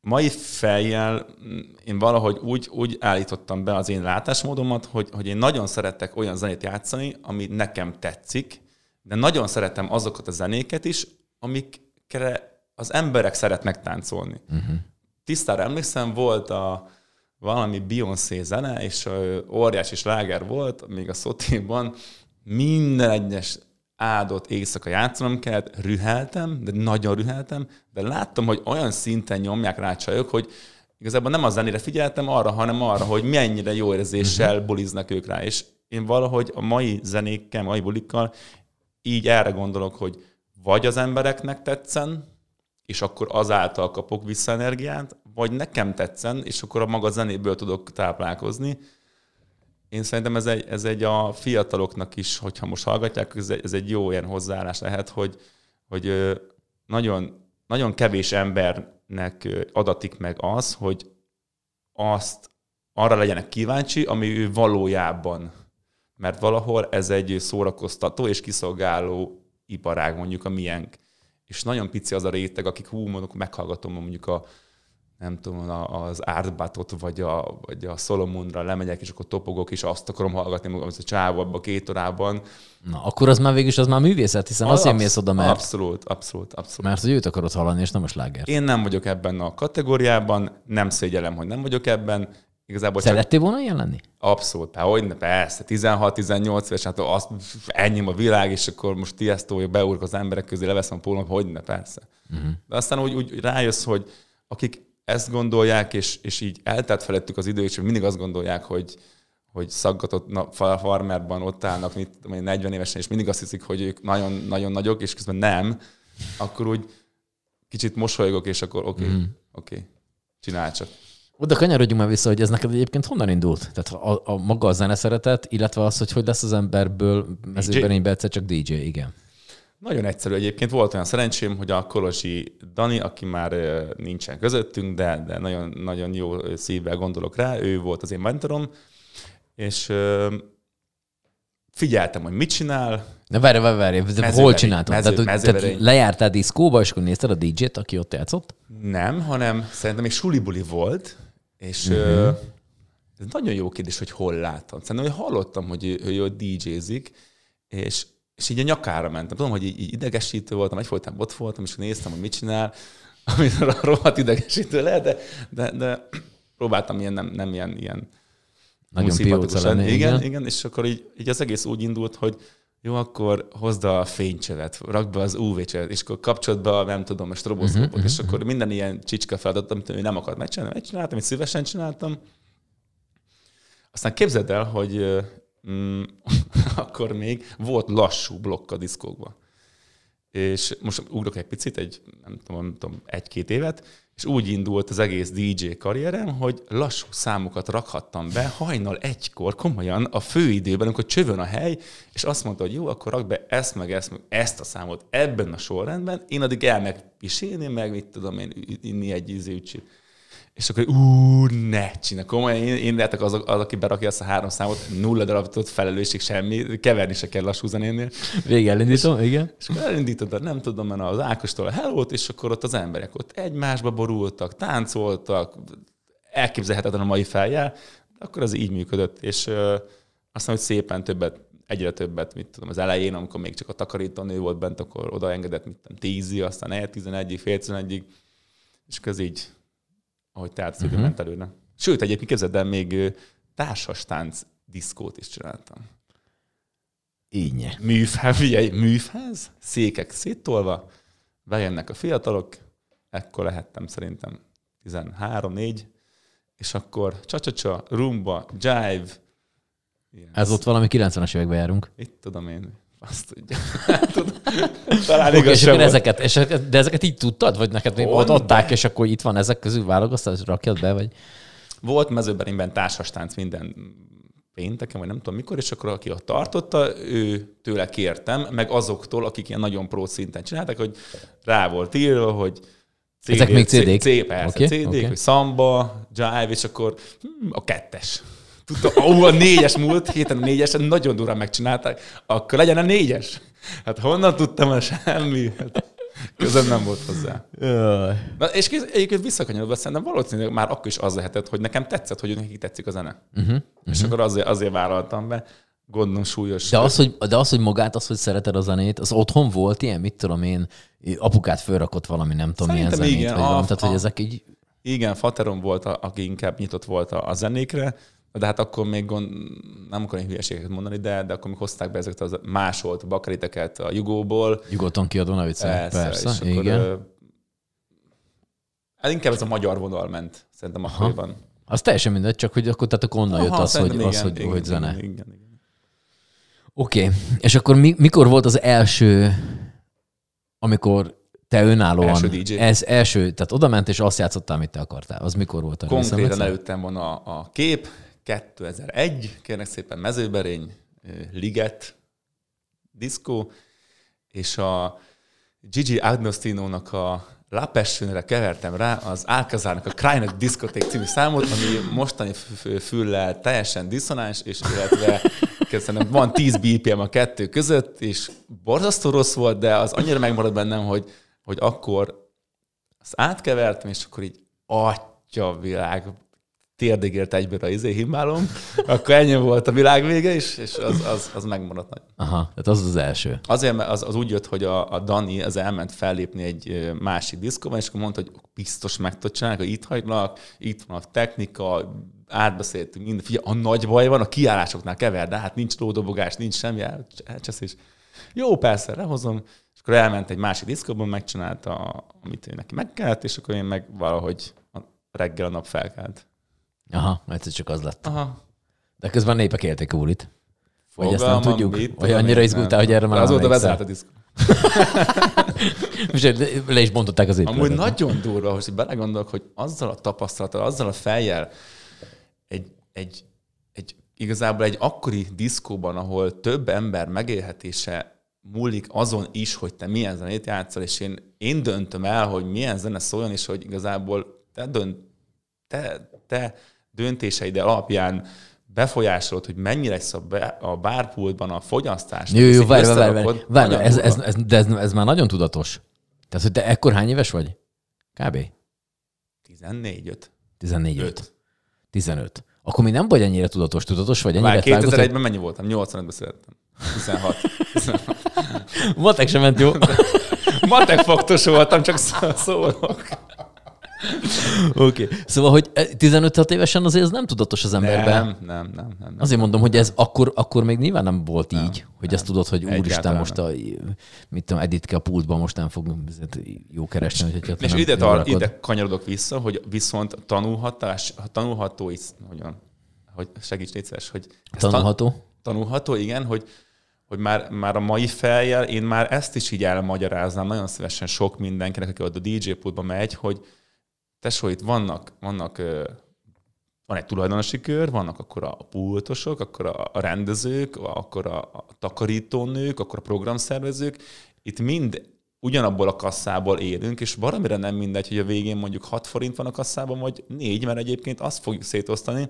B: mai fejjel mm, én valahogy úgy, úgy állítottam be az én látásmódomat, hogy, hogy én nagyon szeretek olyan zenét játszani, ami nekem tetszik, de nagyon szeretem azokat a zenéket is, amikre az emberek szeretnek táncolni. Uh-huh. Tisztára emlékszem, volt a valami Beyoncé zene, és óriási sláger volt, még a szotéban, minden egyes áldott éjszaka játszanom kellett, rüheltem, de nagyon rüheltem, de láttam, hogy olyan szinten nyomják rá a csajok, hogy igazából nem a zenére figyeltem arra, hanem arra, hogy mennyire jó érzéssel uh-huh. buliznak ők rá. És én valahogy a mai zenékkel, mai bulikkal így erre gondolok, hogy vagy az embereknek tetszen, és akkor azáltal kapok vissza energiát, vagy nekem tetszen, és akkor a maga zenéből tudok táplálkozni. Én szerintem ez egy, ez egy a fiataloknak is, hogyha most hallgatják, ez egy, ez egy jó ilyen hozzáállás lehet, hogy, hogy nagyon, nagyon kevés embernek adatik meg az, hogy azt arra legyenek kíváncsi, ami ő valójában. Mert valahol ez egy szórakoztató és kiszolgáló iparág, mondjuk a miénk. És nagyon pici az a réteg, akik hú, mondjuk meghallgatom mondjuk a nem tudom, a- az Artbatot, vagy a, vagy a Solomonra lemegyek, és akkor topogok, és azt akarom hallgatni magam, az a csávó abban a két órában.
A: Na, akkor az már végül is az már művészet, hiszen azért
B: Absz-
A: mész oda, mert,
B: Abszolút, abszolút, abszolút.
A: mert hogy őt akarod hallani, és nem a sláger.
B: Én nem vagyok ebben a kategóriában, nem szégyellem, hogy nem vagyok ebben. Igazából
A: Szerettél volna ilyen lenni?
B: abszolút, hát hogy ne, persze, 16-18 éves, hát azt, ennyi a világ, és akkor most Tiesztó, beúrok az emberek közé, leveszem a pólómat, hogy ne, persze. Uh-huh. De aztán úgy, úgy rájössz, hogy akik ezt gondolják, és, és így eltelt felettük az idő, és mindig azt gondolják, hogy, hogy szaggatott na, fa- farmerban ott állnak, mit, tudom én, 40 évesen, és mindig azt hiszik, hogy ők nagyon, nagyon nagyok, és közben nem, akkor úgy kicsit mosolygok, és akkor oké, okay,
A: Mhm.
B: oké, okay, csinálj csak.
A: Oda kanyarodjunk már vissza, hogy ez neked egyébként honnan indult? Tehát a, a maga a zene szeretet, illetve az, hogy hogy lesz az emberből mezőberénybe egyszer csak DJ, igen.
B: Nagyon egyszerű egyébként. Volt olyan szerencsém, hogy a Kolosi Dani, aki már nincsen közöttünk, de, de nagyon, nagyon jó szívvel gondolok rá, ő volt az én mentorom, és figyeltem, hogy mit csinál.
A: De várj, várj, várj,
B: Mezőverény,
A: hol csináltad?
B: mező-
A: tehát,
B: mezőverény.
A: tehát lejártál diszkóba, és akkor nézted a DJ-t, aki ott játszott?
B: Nem, hanem szerintem még sulibuli volt, És uh-huh. ez nagyon jó kérdés, hogy hol láttam. Szerintem, hogy hallottam, hogy ő, ő, ő DJ-zik, és, és így a nyakára mentem. Tudom, hogy így, így idegesítő voltam, egyfolytában ott voltam, és néztem, hogy mit csinál, ami rohadt idegesítő lehet, de, de, de próbáltam ilyen, nem, nem ilyen, ilyen
A: nagyon pióca lenni.
B: Igen, igen, igen, és akkor így, így az egész úgy indult, hogy jó, akkor hozd a fénycsevet, rakd be az UV-csevet, és akkor kapcsolod be a, nem tudom, a stroboszkópot, uh-huh, és uh-huh. akkor minden ilyen csicska feladat, amit ő nem akart megcsinálni, megcsináltam, amit szívesen csináltam. Aztán képzeld el, hogy mm, akkor még volt lassú blokk a diszkókban. És most ugrok egy picit, egy, nem tudom, nem tudom egy-két évet, és úgy indult az egész DJ karrierem, hogy lassú számokat rakhattam be hajnal egykor, komolyan a főidőben, amikor csövön a hely, és azt mondta, hogy jó, akkor rak be ezt, meg ezt, meg ezt a számot ebben a sorrendben, én addig elmegpisélni, meg mit tudom én, inni egy ízűcsit és akkor ú, ne csinálj, komolyan, én, én lehetek az, az, aki berakja azt a három számot, nulla darabot felelősség, semmi, keverni se kell lassú zenénél.
A: Végig elindítom, és, igen.
B: És akkor elindítod, nem tudom, mert az Ákostól a hello és akkor ott az emberek ott egymásba borultak, táncoltak, elképzelhetetlen a mai feljel, akkor az így működött, és uh, aztán, hogy szépen többet, egyre többet, mit tudom, az elején, amikor még csak a takarítónő volt bent, akkor odaengedett, mit tudom, tízig, aztán el tizenegyig, fél tizenegyig, és akkor így ahogy te az uh-huh. ment előre. Sőt, egyébként képzeld el, még társas tánc diszkót is csináltam.
A: Így.
B: Műfáz, figyelj, műfáz, székek széttolva, bejönnek a fiatalok, ekkor lehettem szerintem 13-4, és akkor csacsacsa, rumba, jive.
A: Ilyen. Ez ott valami 90-es években járunk.
B: Itt tudom én, azt tudja.
A: Talán okay, és akkor ezeket, és, de ezeket így tudtad? Vagy neked még ott adták, és akkor itt van ezek közül válogattál, és rakjad be? Vagy?
B: Volt mezőberimben társastánc minden pénteken, vagy nem tudom mikor, és akkor aki ott tartotta, ő tőle kértem, meg azoktól, akik ilyen nagyon pro szinten csináltak, hogy rá volt írva, hogy
A: CD, Ezek még CD-k?
B: CD, persze, okay, CD-k, okay. hogy Samba, Jive, és akkor hm, a kettes. Tudta, ó, a négyes múlt héten a négyes, nagyon durán megcsinálták, akkor legyen a négyes. Hát honnan tudtam a semmi? Hát, közöm nem volt hozzá. Na, és egyébként visszakanyarodva szerintem valószínűleg már akkor is az lehetett, hogy nekem tetszett, hogy neki tetszik a zene. Uh-huh, uh-huh. És akkor azért, azért vállaltam be. Gondolom súlyos.
A: De az, hogy, de az, hogy magát, az, hogy szereted a zenét, az otthon volt ilyen, mit tudom én, apukát fölrakott valami, nem tudom Szerintem milyen zenét, igen, vagy a, valami, tehát, a, hogy ezek így...
B: Igen, Fateron volt, a, aki inkább nyitott volt a, a zenékre, de hát akkor még gond, nem akarok hülyeségeket mondani, de, de akkor még hozták be ezeket az másolt bakariteket a Jugóból.
A: Jugoton kiadó ne persze, persze és igen. Akkor,
B: hát inkább ez a magyar vonal ment, szerintem akkoriban.
A: Az teljesen mindegy, csak hogy akkor, tehát akkor onnan Aha, jött az, hogy, igen, az, hogy, igen, hogy zene. Igen, igen, igen. Oké, okay. és akkor mi, mikor volt az első, amikor te önállóan...
B: Első DJ.
A: Ez első, tehát oda ment, és azt játszottál, amit te akartál. Az mikor volt?
B: Konkrétan előttem van a, a kép, 2001, kérnek szépen mezőberény, Liget, diszkó, és a Gigi Agnostinónak a La Passionre kevertem rá az Alcazarnak a Crynet Diskoték című számot, ami mostani füllel teljesen diszonáns, és illetve szerintem van 10 BPM a kettő között, és borzasztó rossz volt, de az annyira megmaradt bennem, hogy, hogy akkor azt átkevertem, és akkor így atya világ, térdig ért egyből a izé himmálom, akkor ennyi volt a világ vége, és, és az, az, az megmaradt nagy.
A: Aha, tehát az az első.
B: Azért, mert az, az úgy jött, hogy a, a Dani az elment fellépni egy másik diszkóban, és akkor mondta, hogy biztos meg tudod csinálni, hogy itt hagylak, itt van a technika, átbeszéltünk, minden. Figyelj, a nagy baj van, a kiállásoknál kever, de hát nincs lódobogás, nincs semmi elcseszés. Jó, persze, lehozom, és akkor elment egy másik diszkóban, megcsinálta, amit neki meg kellett, és akkor én meg valahogy reggel a nap felkelt.
A: Aha, egyszer csak az lett. Aha. De közben népek élték a bulit. Vagy ezt nem tudjuk? Vagy annyira izgultál, hogy erre már
B: Azóta bezárt a diszkó.
A: le is bontották az épületet.
B: Amúgy nagyon durva, hogy belegondolok, hogy azzal a tapasztalattal, azzal a fejjel egy, egy, egy, igazából egy akkori diszkóban, ahol több ember megélhetése múlik azon is, hogy te milyen zenét játszol, és én, én döntöm el, hogy milyen zene szóljon, és hogy igazából te dönt, te, te döntéseid alapján befolyásolod, hogy mennyire lesz a, be, a bárpultban a fogyasztás.
A: Jó, jó, várj, várj, várj, ez, ez, ez, de ez, ez, már nagyon tudatos. Tehát, hogy te ekkor hány éves vagy? Kb.
B: 14 5.
A: 14 5. 15. Akkor még nem vagy ennyire tudatos, tudatos vagy ennyire hogy
B: 2001-ben mennyi voltam? 85-ben születtem. 16.
A: matek sem ment jó.
B: Matek faktos voltam, csak szó- szólok.
A: Oké. Okay. Szóval, hogy 15 évesen azért ez nem tudatos az emberben.
B: Nem, nem, nem, nem, nem.
A: Azért mondom, hogy ez akkor, akkor még nyilván nem volt így, hogy ezt tudod, hogy úristen, most a, mit tudom, Editke a pultban most nem fog jó keresni, hogyha te
B: És
A: nem
B: ide, tar- ide kanyarodok vissza, hogy viszont tanulhatás, tanulható is, hogyan, hogy segíts légy szíves, hogy ez tan-
A: Tanulható?
B: tanulható, igen, hogy, hogy már, már a mai feljel én már ezt is így elmagyaráznám nagyon szívesen sok mindenkinek, aki ott a DJ pultba megy, hogy tesó, itt vannak, vannak van egy tulajdonosi kör, vannak akkor a pultosok, akkor a, rendezők, akkor a, a takarítónők, akkor a programszervezők. Itt mind ugyanabból a kasszából élünk, és valamire nem mindegy, hogy a végén mondjuk 6 forint van a kasszában, vagy 4, mert egyébként azt fogjuk szétosztani,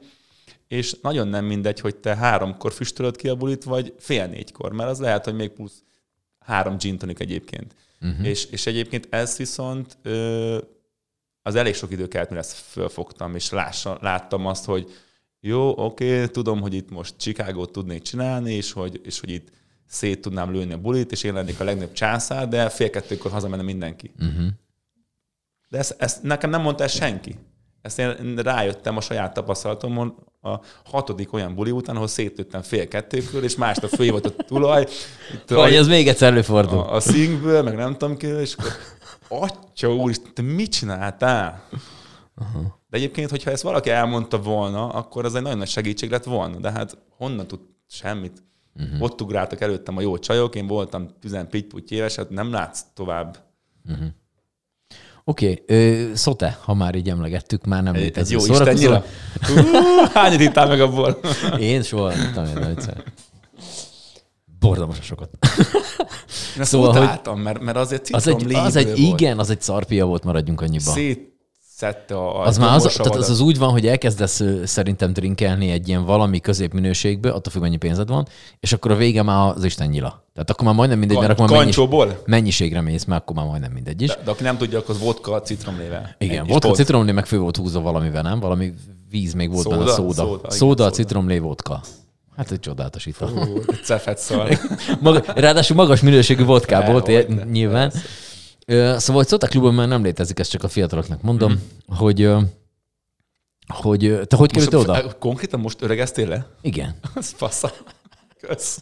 B: és nagyon nem mindegy, hogy te háromkor füstölöd ki a bulit, vagy fél négykor, mert az lehet, hogy még plusz három gin tonic egyébként. Uh-huh. És, és egyébként ez viszont ö, az elég sok idő kellett, mire ezt fölfogtam, és lássa, láttam azt, hogy jó, oké, tudom, hogy itt most Chicagót tudnék csinálni, és hogy, és hogy itt szét tudnám lőni a bulit, és én lennék a legnagyobb császár, de fél kettőkor hazamenne mindenki.
A: Uh-huh.
B: De ezt, ezt nekem nem mondta ezt senki. Ezt én rájöttem a saját tapasztalatomon a hatodik olyan buli után, ahol szétlőttem fél kettőkör, és másnap följövött a tulaj. Itt
A: Vagy
B: a,
A: ez még egyszer előfordul.
B: a, a szingből, meg nem tudom ki, és akkor atya úr, te mit csináltál? Uh-huh. De egyébként, hogyha ezt valaki elmondta volna, akkor az egy nagyon nagy segítség lett volna. De hát honnan tud semmit? Uh-huh. Ott ugráltak előttem a jó csajok, én voltam 10 pitty éves, hát nem látsz tovább.
A: Oké, okay. Szote, ha már így emlegettük, már nem létező
B: jó istennyira. Hú, Hányat ittál meg abból?
A: Én soha nem tudom, én egyszer. Borzalmas sokat.
B: Én
A: Szóval,
B: szóval,
A: hogy-
B: utáltam, mert, mert azért
A: Az egy, az egy
B: volt.
A: igen, az egy szarpia volt, maradjunk annyiba.
B: Szétszette a
A: Az már az, tehát az, az úgy van, hogy elkezdesz szerintem drinkelni egy ilyen valami középminőségbe, attól függ, mennyi pénzed van, és akkor a vége már az Isten nyila. Tehát akkor már majdnem mindegy, mert akkor már mennyis, mennyiségre mész, mert akkor már majdnem mindegy is.
B: De, de aki nem tudja, akkor az vodka citromlével.
A: Igen,
B: És
A: volt a
B: pont.
A: citromlé, meg fő volt húzva valamivel, nem? Valami víz még volt
B: Szóda?
A: benne, szóda.
B: Szóda,
A: szóda szóda. citromlé, vodka. Hát egy csodálatos ital.
B: Hú, Cefet szar.
A: Maga, ráadásul magas minőségű vodkából, té-
B: ne,
A: nyilván. Ö, Szóval, hogy Szóta klubban már nem létezik, ezt csak a fiataloknak mondom,
B: Mhm.
A: hogy, hogy te hogy kerültél oda?
B: Konkrétan most öregeztél le?
A: Igen.
B: Ez fasza. Kösz.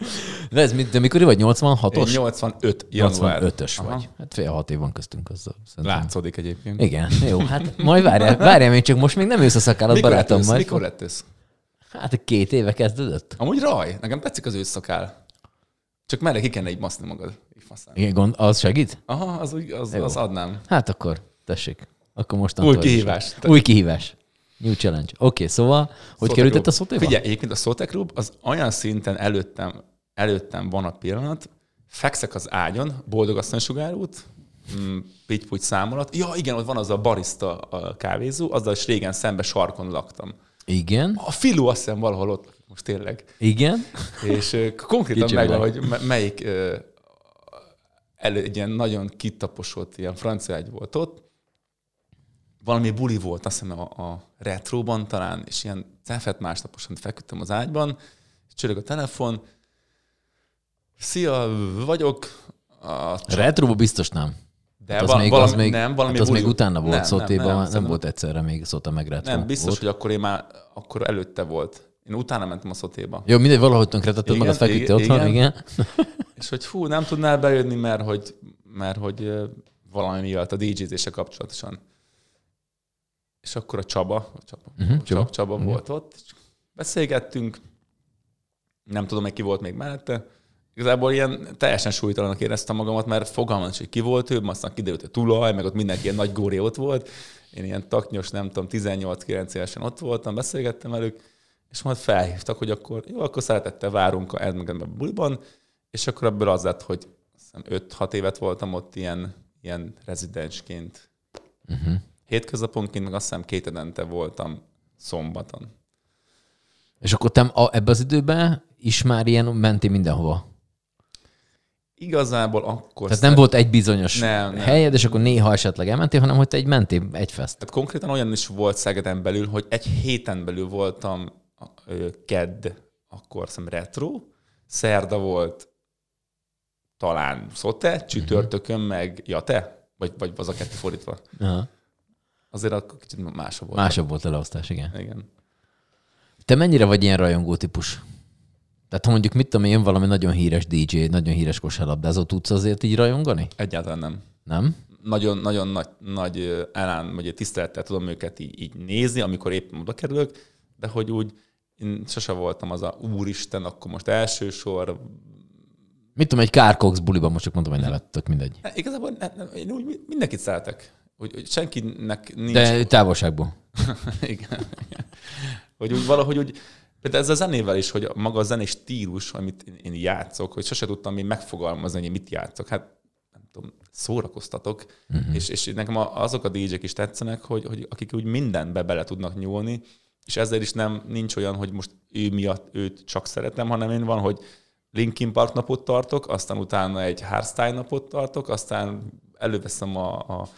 A: De ez de mikor vagy? 86-os?
B: Én 85 január.
A: 85-ös
B: Aha.
A: vagy. Hát fél hat év van köztünk azzal. Szerintem.
B: Látszódik egyébként.
A: Igen, jó, hát majd várjál, várjál még csak most még nem jössz a szakállat,
B: Mikor lett
A: barátom.
B: ősz?
A: Majd
B: Mikor lett ősz?
A: Hát két éve kezdődött.
B: Amúgy raj, nekem tetszik az ősszakál. Csak merre ki kellene így maszni magad. Így faszán.
A: Igen, gond, az segít?
B: Aha, az, úgy, az,
A: Jó.
B: az adnám.
A: Hát akkor, tessék. Akkor most
B: Új kihívás.
A: Új kihívás. New challenge. Oké, okay, szóval, hogy
B: Szótek
A: kerültett a szótéba?
B: Figyelj, egyébként a Szótek az olyan szinten előttem, előttem van a pillanat, fekszek az ágyon, boldog asszonysugárút, mm, pitty számolat. Ja, igen, ott van az a barista a kávézó, azzal is régen szembe sarkon laktam.
A: Igen,
B: A Filú azt hiszem valahol ott most tényleg.
A: igen.
B: És konkrétan
A: Kicsi
B: megvan, hogy me- melyik elő, egy ilyen nagyon kitaposott ilyen francia egy volt ott. Valami buli volt, azt hiszem a, a retroban talán, és ilyen cefet másnaposan feküdtem az ágyban, és csörög a telefon. Szia, vagyok. A csak-
A: Retróba biztos nem.
B: De
A: Hát az,
B: val-
A: még,
B: valami,
A: az még,
B: nem, valami
A: hát az még utána volt
B: nem,
A: szótéba, nem, nem,
B: szerintem-
A: volt egyszerre még szóta meg retro.
B: Nem, biztos,
A: volt.
B: hogy akkor én már akkor előtte volt. Én utána mentem a szotéba.
A: Jó, mindegy, valahogy tönkretetted magad, feküdtél otthon, igen.
B: És hogy fú, nem tudnál bejönni, mert hogy, mert hogy valami miatt a DJ-zése kapcsolatosan. És akkor a Csaba, a Csaba,
A: Mhm,
B: uh-huh,
A: Csaba.
B: Csaba, Csaba
A: Igen.
B: volt ott, és beszélgettünk, nem tudom, hogy ki volt még mellette. Igazából ilyen teljesen súlytalanak éreztem magamat, mert fogalmam nincs, hogy ki volt ő, aztán kiderült, hogy tulaj, meg ott mindenki ilyen nagy góri ott volt. Én ilyen taknyos, nem tudom, 18-9 évesen ott voltam, beszélgettem velük, és majd felhívtak, hogy akkor jó, akkor szeretettel várunk a a buliban, és akkor ebből az lett, hogy azt hiszem 5-6 évet voltam ott ilyen, ilyen rezidensként.
A: Uh-huh.
B: Hétköznaponként, meg azt hiszem két edente voltam szombaton.
A: És akkor te ebbe az időben is már ilyen menti mindenhova.
B: Igazából akkor...
A: Tehát nem volt egy bizonyos
B: Nem, nem.
A: helyed, és akkor néha esetleg elmentél, hanem hogy te egy mentél egy fest.
B: Tehát konkrétan olyan is volt Szegeden belül, hogy egy héten belül voltam kedd, akkor hiszem retro, szerda volt talán szote, csütörtökön meg jate, vagy, vagy az a kettő fordítva.
A: Aha.
B: Azért akkor kicsit másabb volt.
A: Másabb volt a leosztás, igen.
B: Igen.
A: Te mennyire vagy ilyen rajongó típus? Tehát ha mondjuk, mit tudom én, valami nagyon híres DJ, nagyon híres kosárlabdázó, tudsz azért így rajongani?
B: Egyáltalán nem.
A: Nem?
B: Nagyon, nagyon nagy, nagy elán, vagy tisztelettel tudom őket így, így nézni, amikor éppen oda kerülök, de hogy úgy én sose voltam az a úristen, akkor most elsősor.
A: Mit tudom, egy Kárkox buliban, most csak mondom, hogy nevet, tök mindegy.
B: Hát Igazából ne, ne, én úgy mindenkit szeretek. Hogy, hogy senkinek nincs...
A: De távolságból.
B: Igen. Hogy úgy valahogy úgy, például ez a zenével is, hogy maga a zenés stílus, amit én- játszok, hogy sose tudtam még megfogalmazni, hogy mit játszok. Hát nem tudom, szórakoztatok, uh-huh. és, és nekem azok a DJ-k is tetszenek, hogy, hogy akik úgy mindenbe bele tudnak nyúlni, és ezzel is nem nincs olyan, hogy most ő miatt őt csak szeretem, hanem én van, hogy Linkin Park napot tartok, aztán utána egy hardstyle napot tartok, aztán előveszem a, a,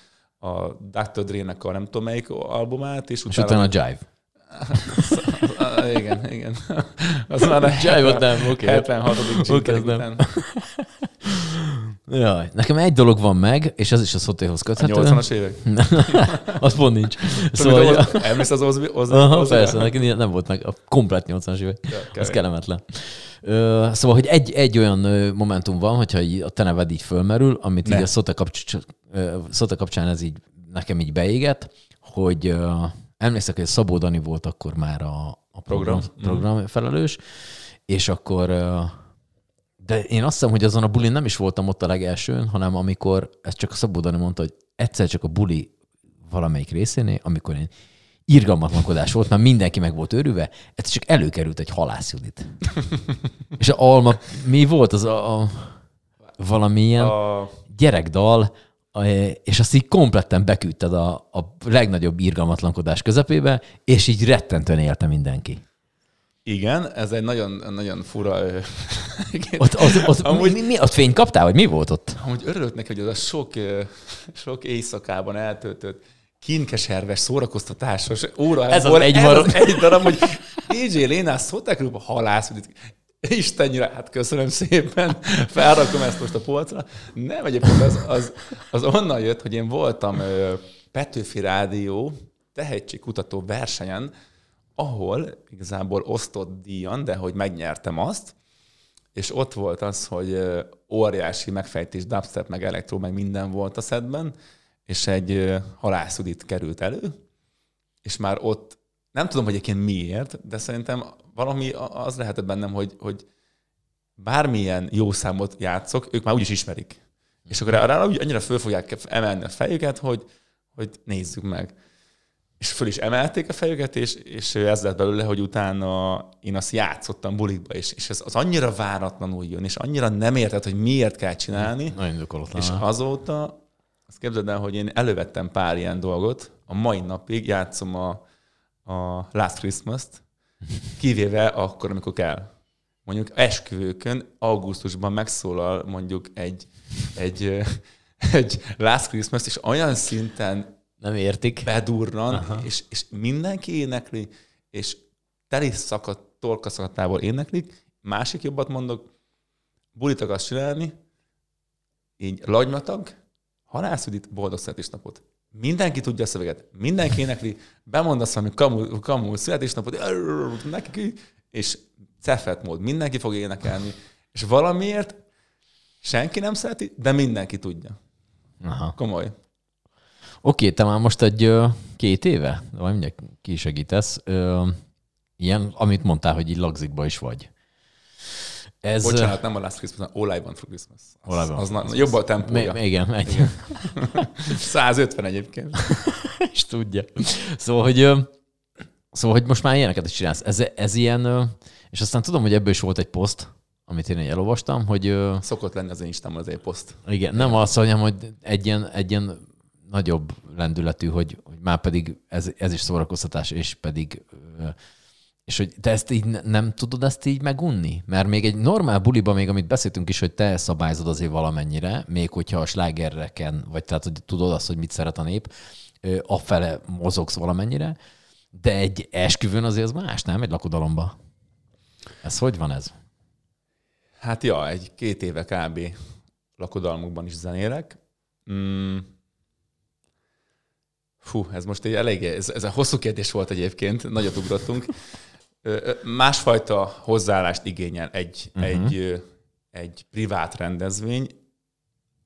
B: a Dr. Dre-nek a nem tudom melyik albumát, és
A: És
B: utána...
A: utána a Jive.
B: Ah, igen, igen. Az már a
A: Jive-ot nem, oké.
B: 76.
A: Oké,
B: okay,
A: az nem.
B: után.
A: Jaj, nekem egy dolog van meg, és az is a szotéhoz
B: A
A: köthető.
B: 80-as évek?
A: az pont nincs.
B: Szóval,
A: Szóval,
B: az, emlékszel az Ozzy? Ozzy
A: Aha, persze, nekem nem volt meg a komplet 80-as évek.
B: Ja,
A: Ez kellemetlen. Ö, szóval, hogy egy, egy olyan momentum van, hogyha így a te neved így fölmerül, amit
B: Ne.
A: így a Szota, kapcs, Szota kapcsán ez így nekem így beégett, hogy emlékszek, hogy Szabó Dani volt akkor már a, a program,
B: Program.
A: program felelős, és akkor de én azt hiszem, hogy azon a bulin nem is voltam ott a legelsőn, hanem amikor, ezt csak a Szabó Dani mondta, hogy egyszer csak a buli valamelyik részénél, amikor én irgalmatlankodás volt, mert mindenki meg volt őrülve, ez csak előkerült egy halászjudit. És a Alma, mi volt az a, a valamilyen a... Gyerekdal, és azt így kompletten beküldted a, a legnagyobb irgalmatlankodás közepébe, és így rettentően élte mindenki.
B: igen, ez egy nagyon, nagyon fura...
A: Ott, ott, ott,
B: Amúgy-
A: mi, mi, ott fényt kaptál, vagy mi volt ott?
B: Amúgy örülök neki, hogy az a sok, sok éjszakában eltöltött kínkeserves, szórakoztatásos óra.
A: Ez az
B: volt,
A: egy
B: ez
A: marad-
B: az egy darab, hogy DJ Lénás Szóták a halász, hogy Istennyire, hát köszönöm szépen, felrakom ezt most a polcra. Nem, egyébként az, az, az onnan jött, hogy én voltam Petőfi Rádió tehetségkutató versenyen, ahol igazából osztott díjan, de hogy megnyertem azt, és ott volt az, hogy óriási megfejtés, dubstep, meg elektro, meg minden volt a szedben, és egy halászudit került elő, és már ott nem tudom, hogy egyébként miért, de szerintem valami az lehetett bennem, hogy, hogy bármilyen jó számot játszok, ők már úgyis ismerik. És akkor arra úgy annyira föl fogják emelni a fejüket, hogy, hogy nézzük meg. És föl is emelték a fejüket, és, és ez lett belőle, hogy utána én azt játszottam bulikba, és, és ez az annyira váratlanul jön, és annyira nem érted, hogy miért kell csinálni,
A: Nagyon indokolatlan.
B: és azóta, azt képzeld el, hogy én elővettem pár ilyen dolgot, a mai napig játszom a, a Last Christmas-t, kivéve akkor, amikor kell. Mondjuk esküvőkön augusztusban megszólal mondjuk egy, egy, egy Last Christmas, és olyan szinten
A: Nem értik.
B: bedurran, és, és mindenki énekli, és teli szakadt, torkaszakatából éneklik. Másik jobbat mondok, bulit akarsz csinálni, így lagymatag, halászudit, boldog születésnapot. Mindenki tudja a szöveget, mindenki énekli, bemondasz valami kamu, kamu születésnapot, nekik, és cefet mód, mindenki fog énekelni, és valamiért senki nem szereti, de mindenki tudja.
A: Aha.
B: Komoly.
A: Oké, te már most egy két éve, vagy mindjárt ki segítesz, ö, ilyen, amit mondtál, hogy így lagzikba is vagy. Ez,
B: Bocsánat, nem a Last Christmas, hanem All I Want for Christmas. Az,
A: All I Want
B: az na, jobb a tempója.
A: mi- igen, egy,
B: 150 egyébként.
A: is tudja. Szóval, hogy, szóval, hogy most már ilyeneket is csinálsz. Ez, ez ilyen, és aztán tudom, hogy ebből is volt egy poszt, amit én elolvastam, hogy
B: Szokott lenni az Instámon az egy poszt.
A: Igen, nem azt mondjam, hogy egy ilyen, egy ilyen nagyobb lendületű, hogy, hogy már pedig ez, ez is szórakoztatás, és pedig, És hogy te ezt így ne- nem tudod ezt így megunni? Mert még egy normál buliba, még amit beszéltünk is, hogy te szabályzod azért valamennyire, még hogyha a slágereken, vagy tehát, hogy tudod azt, hogy mit szeret a nép, afele mozogsz valamennyire, de egy esküvőn azért az más, nem? Egy lakodalomba. Ez hogy van ez?
B: Hát ja, egy két éve kb. lakodalmukban is zenélek. Mm. Fú, ez most egy elég, ez, ez a hosszú kérdés volt egyébként, nagyot ugrottunk. Másfajta hozzáállást igényel egy, uh-huh. egy, egy privát rendezvény.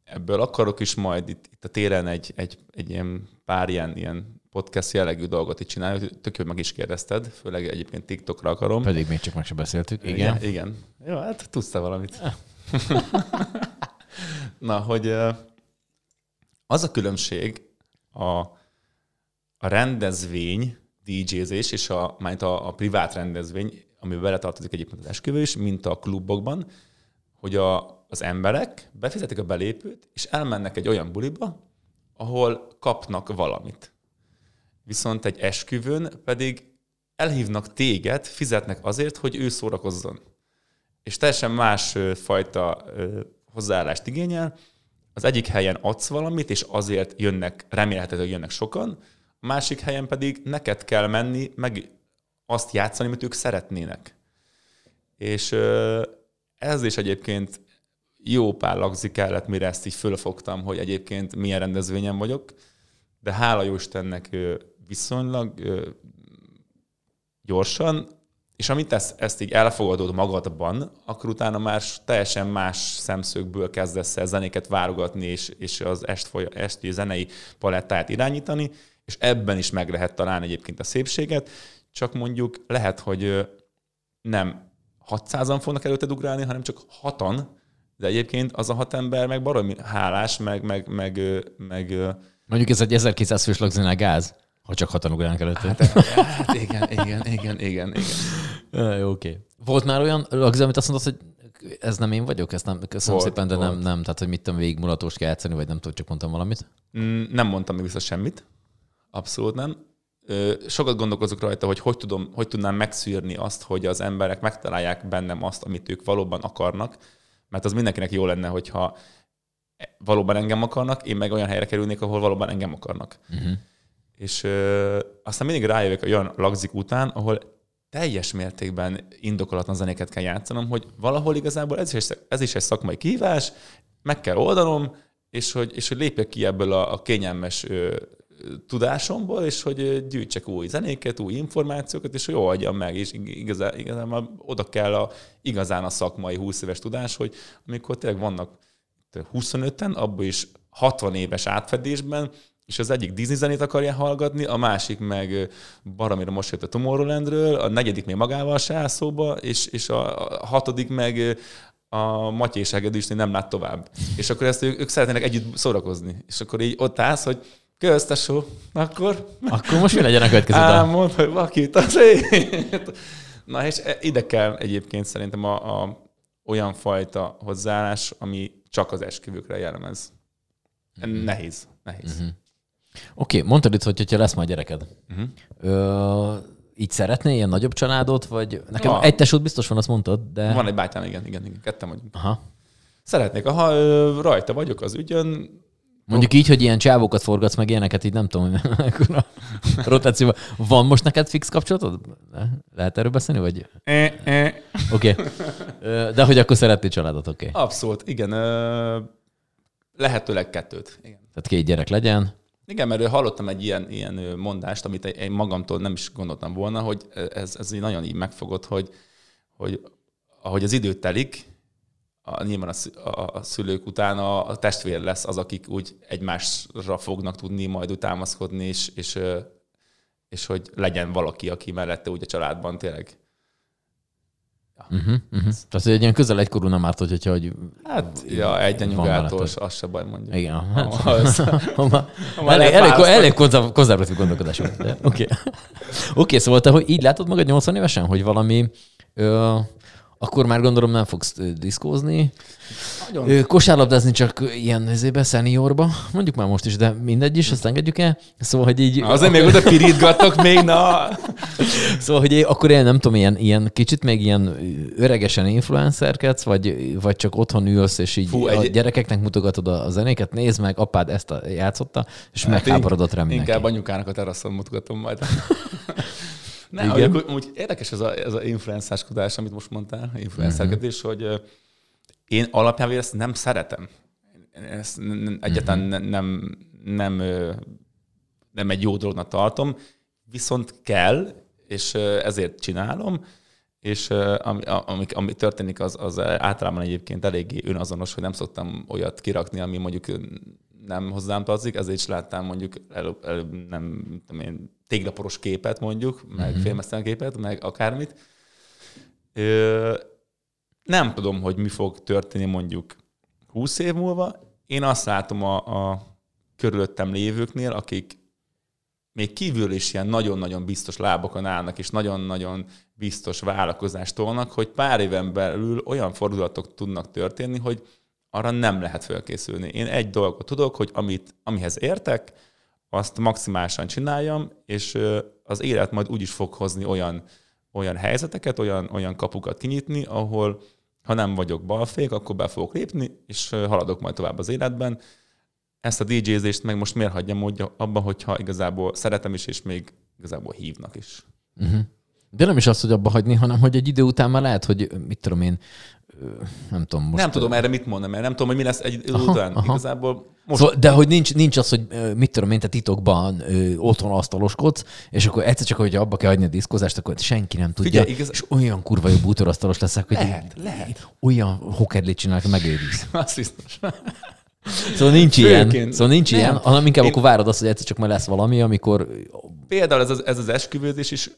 B: Ebből akarok is majd itt, itt a téren egy, egy, egy ilyen pár ilyen, ilyen podcast jellegű dolgot itt csinálni, tök jó, meg is kérdezted, főleg egyébként TikTokra akarom.
A: Pedig még csak meg se beszéltük. Igen.
B: Igen, igen. Jó, hát tudsz te valamit. Na, hogy az a különbség a, a rendezvény, DJ-zés és a, majd a, a privát rendezvény, amiben beletartozik egyébként az esküvő is, mint a klubokban, hogy a, az emberek befizetik a belépőt, és elmennek egy olyan buliba, ahol kapnak valamit. Viszont egy esküvőn pedig elhívnak téged, fizetnek azért, hogy ő szórakozzon. És teljesen más fajta hozzáállást igényel. Az egyik helyen adsz valamit, és azért jönnek, remélhetőleg jönnek sokan, másik helyen pedig neked kell menni, meg azt játszani, amit ők szeretnének. És ez is egyébként jó pár lagzi kellett, mire ezt így fölfogtam, hogy egyébként milyen rendezvényen vagyok, de hála jó Istennek viszonylag gyorsan, és amit ezt, ezt így elfogadod magadban, akkor utána már teljesen más szemszögből kezdesz el zenéket válogatni, és, és az est, foly, esti zenei palettát irányítani, és ebben is meg lehet találni egyébként a szépséget, csak mondjuk lehet, hogy nem 600-an fognak előtted ugrálni, hanem csak hatan, de egyébként az a hat ember meg baromi hálás, meg, meg, meg, meg
A: Mondjuk ez egy 1200 fős lagzinál gáz, ha csak hatan ugrálnak előtte. Hát,
B: hát igen, igen, igen, igen, igen.
A: Jó, oké. Volt már olyan lagzi, amit azt mondod, hogy ez nem én vagyok, ezt nem, köszönöm
B: Volt,
A: szépen, de nem,
B: volt.
A: nem, tehát hogy mit tudom, végigmulatóst kell játszani, vagy nem tudom, csak mondtam valamit.
B: Mm, Nem mondtam még vissza semmit. Abszolút nem. Sokat gondolkozok rajta, hogy hogy, tudom, hogy tudnám megszűrni azt, hogy az emberek megtalálják bennem azt, amit ők valóban akarnak, mert az mindenkinek jó lenne, hogyha valóban engem akarnak, én meg olyan helyre kerülnék, ahol valóban engem akarnak. Uh-huh. És ö, aztán mindig rájövök olyan lagzik után, ahol teljes mértékben indokolatlan zenéket kell játszanom, hogy valahol igazából ez is egy, ez is egy szakmai kívás, meg kell oldanom, és hogy, és hogy lépjek ki ebből a, a kényelmes ö, tudásomból, és hogy gyűjtsek új zenéket, új információkat, és hogy oldjam meg, és igazán, igazán oda kell a, igazán a szakmai 20 éves tudás, hogy amikor tényleg vannak 25-en, abból is 60 éves átfedésben, és az egyik Disney zenét akarja hallgatni, a másik meg baromira most jött a Tomorrowlandről, a negyedik még magával se áll szóba, és, és a, a hatodik meg a Matyé Segedűsnél nem lát tovább. És akkor ezt ők, ők szeretnének együtt szórakozni. És akkor így ott állsz, hogy kösz, tesó, akkor
A: Akkor most mi legyen a következő dal?
B: álmod, hogy vakít az éjt. Na és e- ide kell egyébként szerintem a, a olyan fajta hozzáállás, ami csak az esküvőkre jellemez. Nehéz, nehéz.
A: Mhm. Oké, mondtad itt, hogy hogyha lesz majd gyereked.
B: Uh-huh.
A: Ö, így szeretnél ilyen nagyobb családot, vagy nekem
B: Ja.
A: egy tesód biztos van, azt mondtad, de...
B: Van egy bátyám, igen, igen, igen, ketten vagyunk.
A: Aha.
B: Szeretnék, ha rajta vagyok az ügyön,
A: Mondjuk így, hogy ilyen csávókat forgatsz, meg ilyeneket, így nem tudom, a rotációban. Van most neked fix kapcsolatod? Lehet erről beszélni, vagy?
B: e, e.
A: Oké. Okay. De hogy akkor szeretnél családot, oké. Okay.
B: abszolút, igen, lehetőleg kettőt. Igen.
A: Tehát két gyerek legyen.
B: Igen, mert hallottam egy ilyen, ilyen mondást, amit én magamtól nem is gondoltam volna, hogy ez, ez így nagyon így megfogott, hogy, hogy ahogy az idő telik, a, nyilván a, a, szülők után a, a testvér lesz az, akik úgy egymásra fognak tudni majd támaszkodni, és, és, és hogy legyen valaki, aki mellette úgy a családban tényleg.
A: Uh-huh, uh-huh. Tehát egy ilyen közel egykorú nem árt, hogyha hogy...
B: Hát, ja, egy anyugától, az se baj mondjuk.
A: Igen.
B: Ha az-
A: Ha már-
B: már
A: elég, elég, elég konzerv- konzervatív gondolkodás volt. Oké. Oké, szóval te hogy így látod magad 80 évesen, hogy valami ö, akkor már gondolom nem fogsz diszkózni.
B: Nagyon.
A: Kosárlabdázni csak ilyen ezébe, szeniorba, mondjuk már most is, de mindegy is, azt engedjük el. Szóval, hogy így...
B: Azért még oda pirítgattak még, na!
A: Szóval, hogy én, akkor én nem tudom, ilyen, ilyen kicsit még ilyen öregesen influencerkedsz, vagy, vagy csak otthon ülsz, és így
B: Fú, egy-
A: a gyerekeknek mutogatod a, zenéket, nézd meg, apád ezt a, játszotta, és hát
B: Hát
A: megháborodott rá mindenki.
B: Inkább anyukának a teraszon mutogatom majd. Nem,
A: Igen.
B: Igen. Úgy, érdekes ez a, ez a influenszáskodás, amit most mondtál, influencerkedés, uh-huh. hogy én alapjában ezt nem szeretem. Ezt egyáltalán uh-huh. nem, nem, ö, nem egy jó dolognak tartom, viszont kell, és ezért csinálom, és ami, ami, ami történik, az, az általában egyébként eléggé önazonos, hogy nem szoktam olyat kirakni, ami mondjuk nem hozzám tartozik, ezért is láttam mondjuk előbb, előbb nem tudom én, téglaporos képet mondjuk, meg uh-huh. félmeztelen képet, meg akármit. Ö, nem tudom, hogy mi fog történni mondjuk 20 év múlva. Én azt látom a, a körülöttem lévőknél, akik még kívül is ilyen nagyon-nagyon biztos lábakon állnak, és nagyon-nagyon biztos vállalkozást tolnak, hogy pár éven belül olyan fordulatok tudnak történni, hogy arra nem lehet felkészülni. Én egy dolgot tudok, hogy amit, amihez értek, azt maximálisan csináljam, és az élet majd úgy is fog hozni olyan, olyan helyzeteket, olyan, olyan kapukat kinyitni, ahol ha nem vagyok balfék, akkor be fogok lépni, és haladok majd tovább az életben. Ezt a DJ-zést meg most miért hagyjam úgy abban, hogyha igazából szeretem is, és még igazából hívnak is.
A: Uh-huh. De nem is azt, hogy abba hagyni, hanem hogy egy idő után már lehet, hogy mit tudom én, nem tudom most.
B: nem tudom erre mit mondani, mert nem tudom, hogy mi lesz egy
A: Aha,
B: után.
A: aha.
B: Igazából most
A: Szóval, de hogy nincs, nincs az, hogy mit tudom én, te titokban ö, otthon asztaloskodsz, és akkor egyszer csak, hogy abba kell hagyni a diszkózást, akkor senki nem tudja,
B: Figyelj, igaz-
A: és olyan kurva jó bútorasztalos leszek, hogy
B: Lehet, lehet.
A: olyan hokedlit csinálok, megőriz.
B: az biztos.
A: Szóval nincs
B: Főként.
A: ilyen, szóval nincs
B: Nem.
A: ilyen, hanem inkább
B: Én-
A: akkor várod azt, hogy egyszer csak majd lesz valami, amikor
B: Például ez az, ez az esküvőzés is,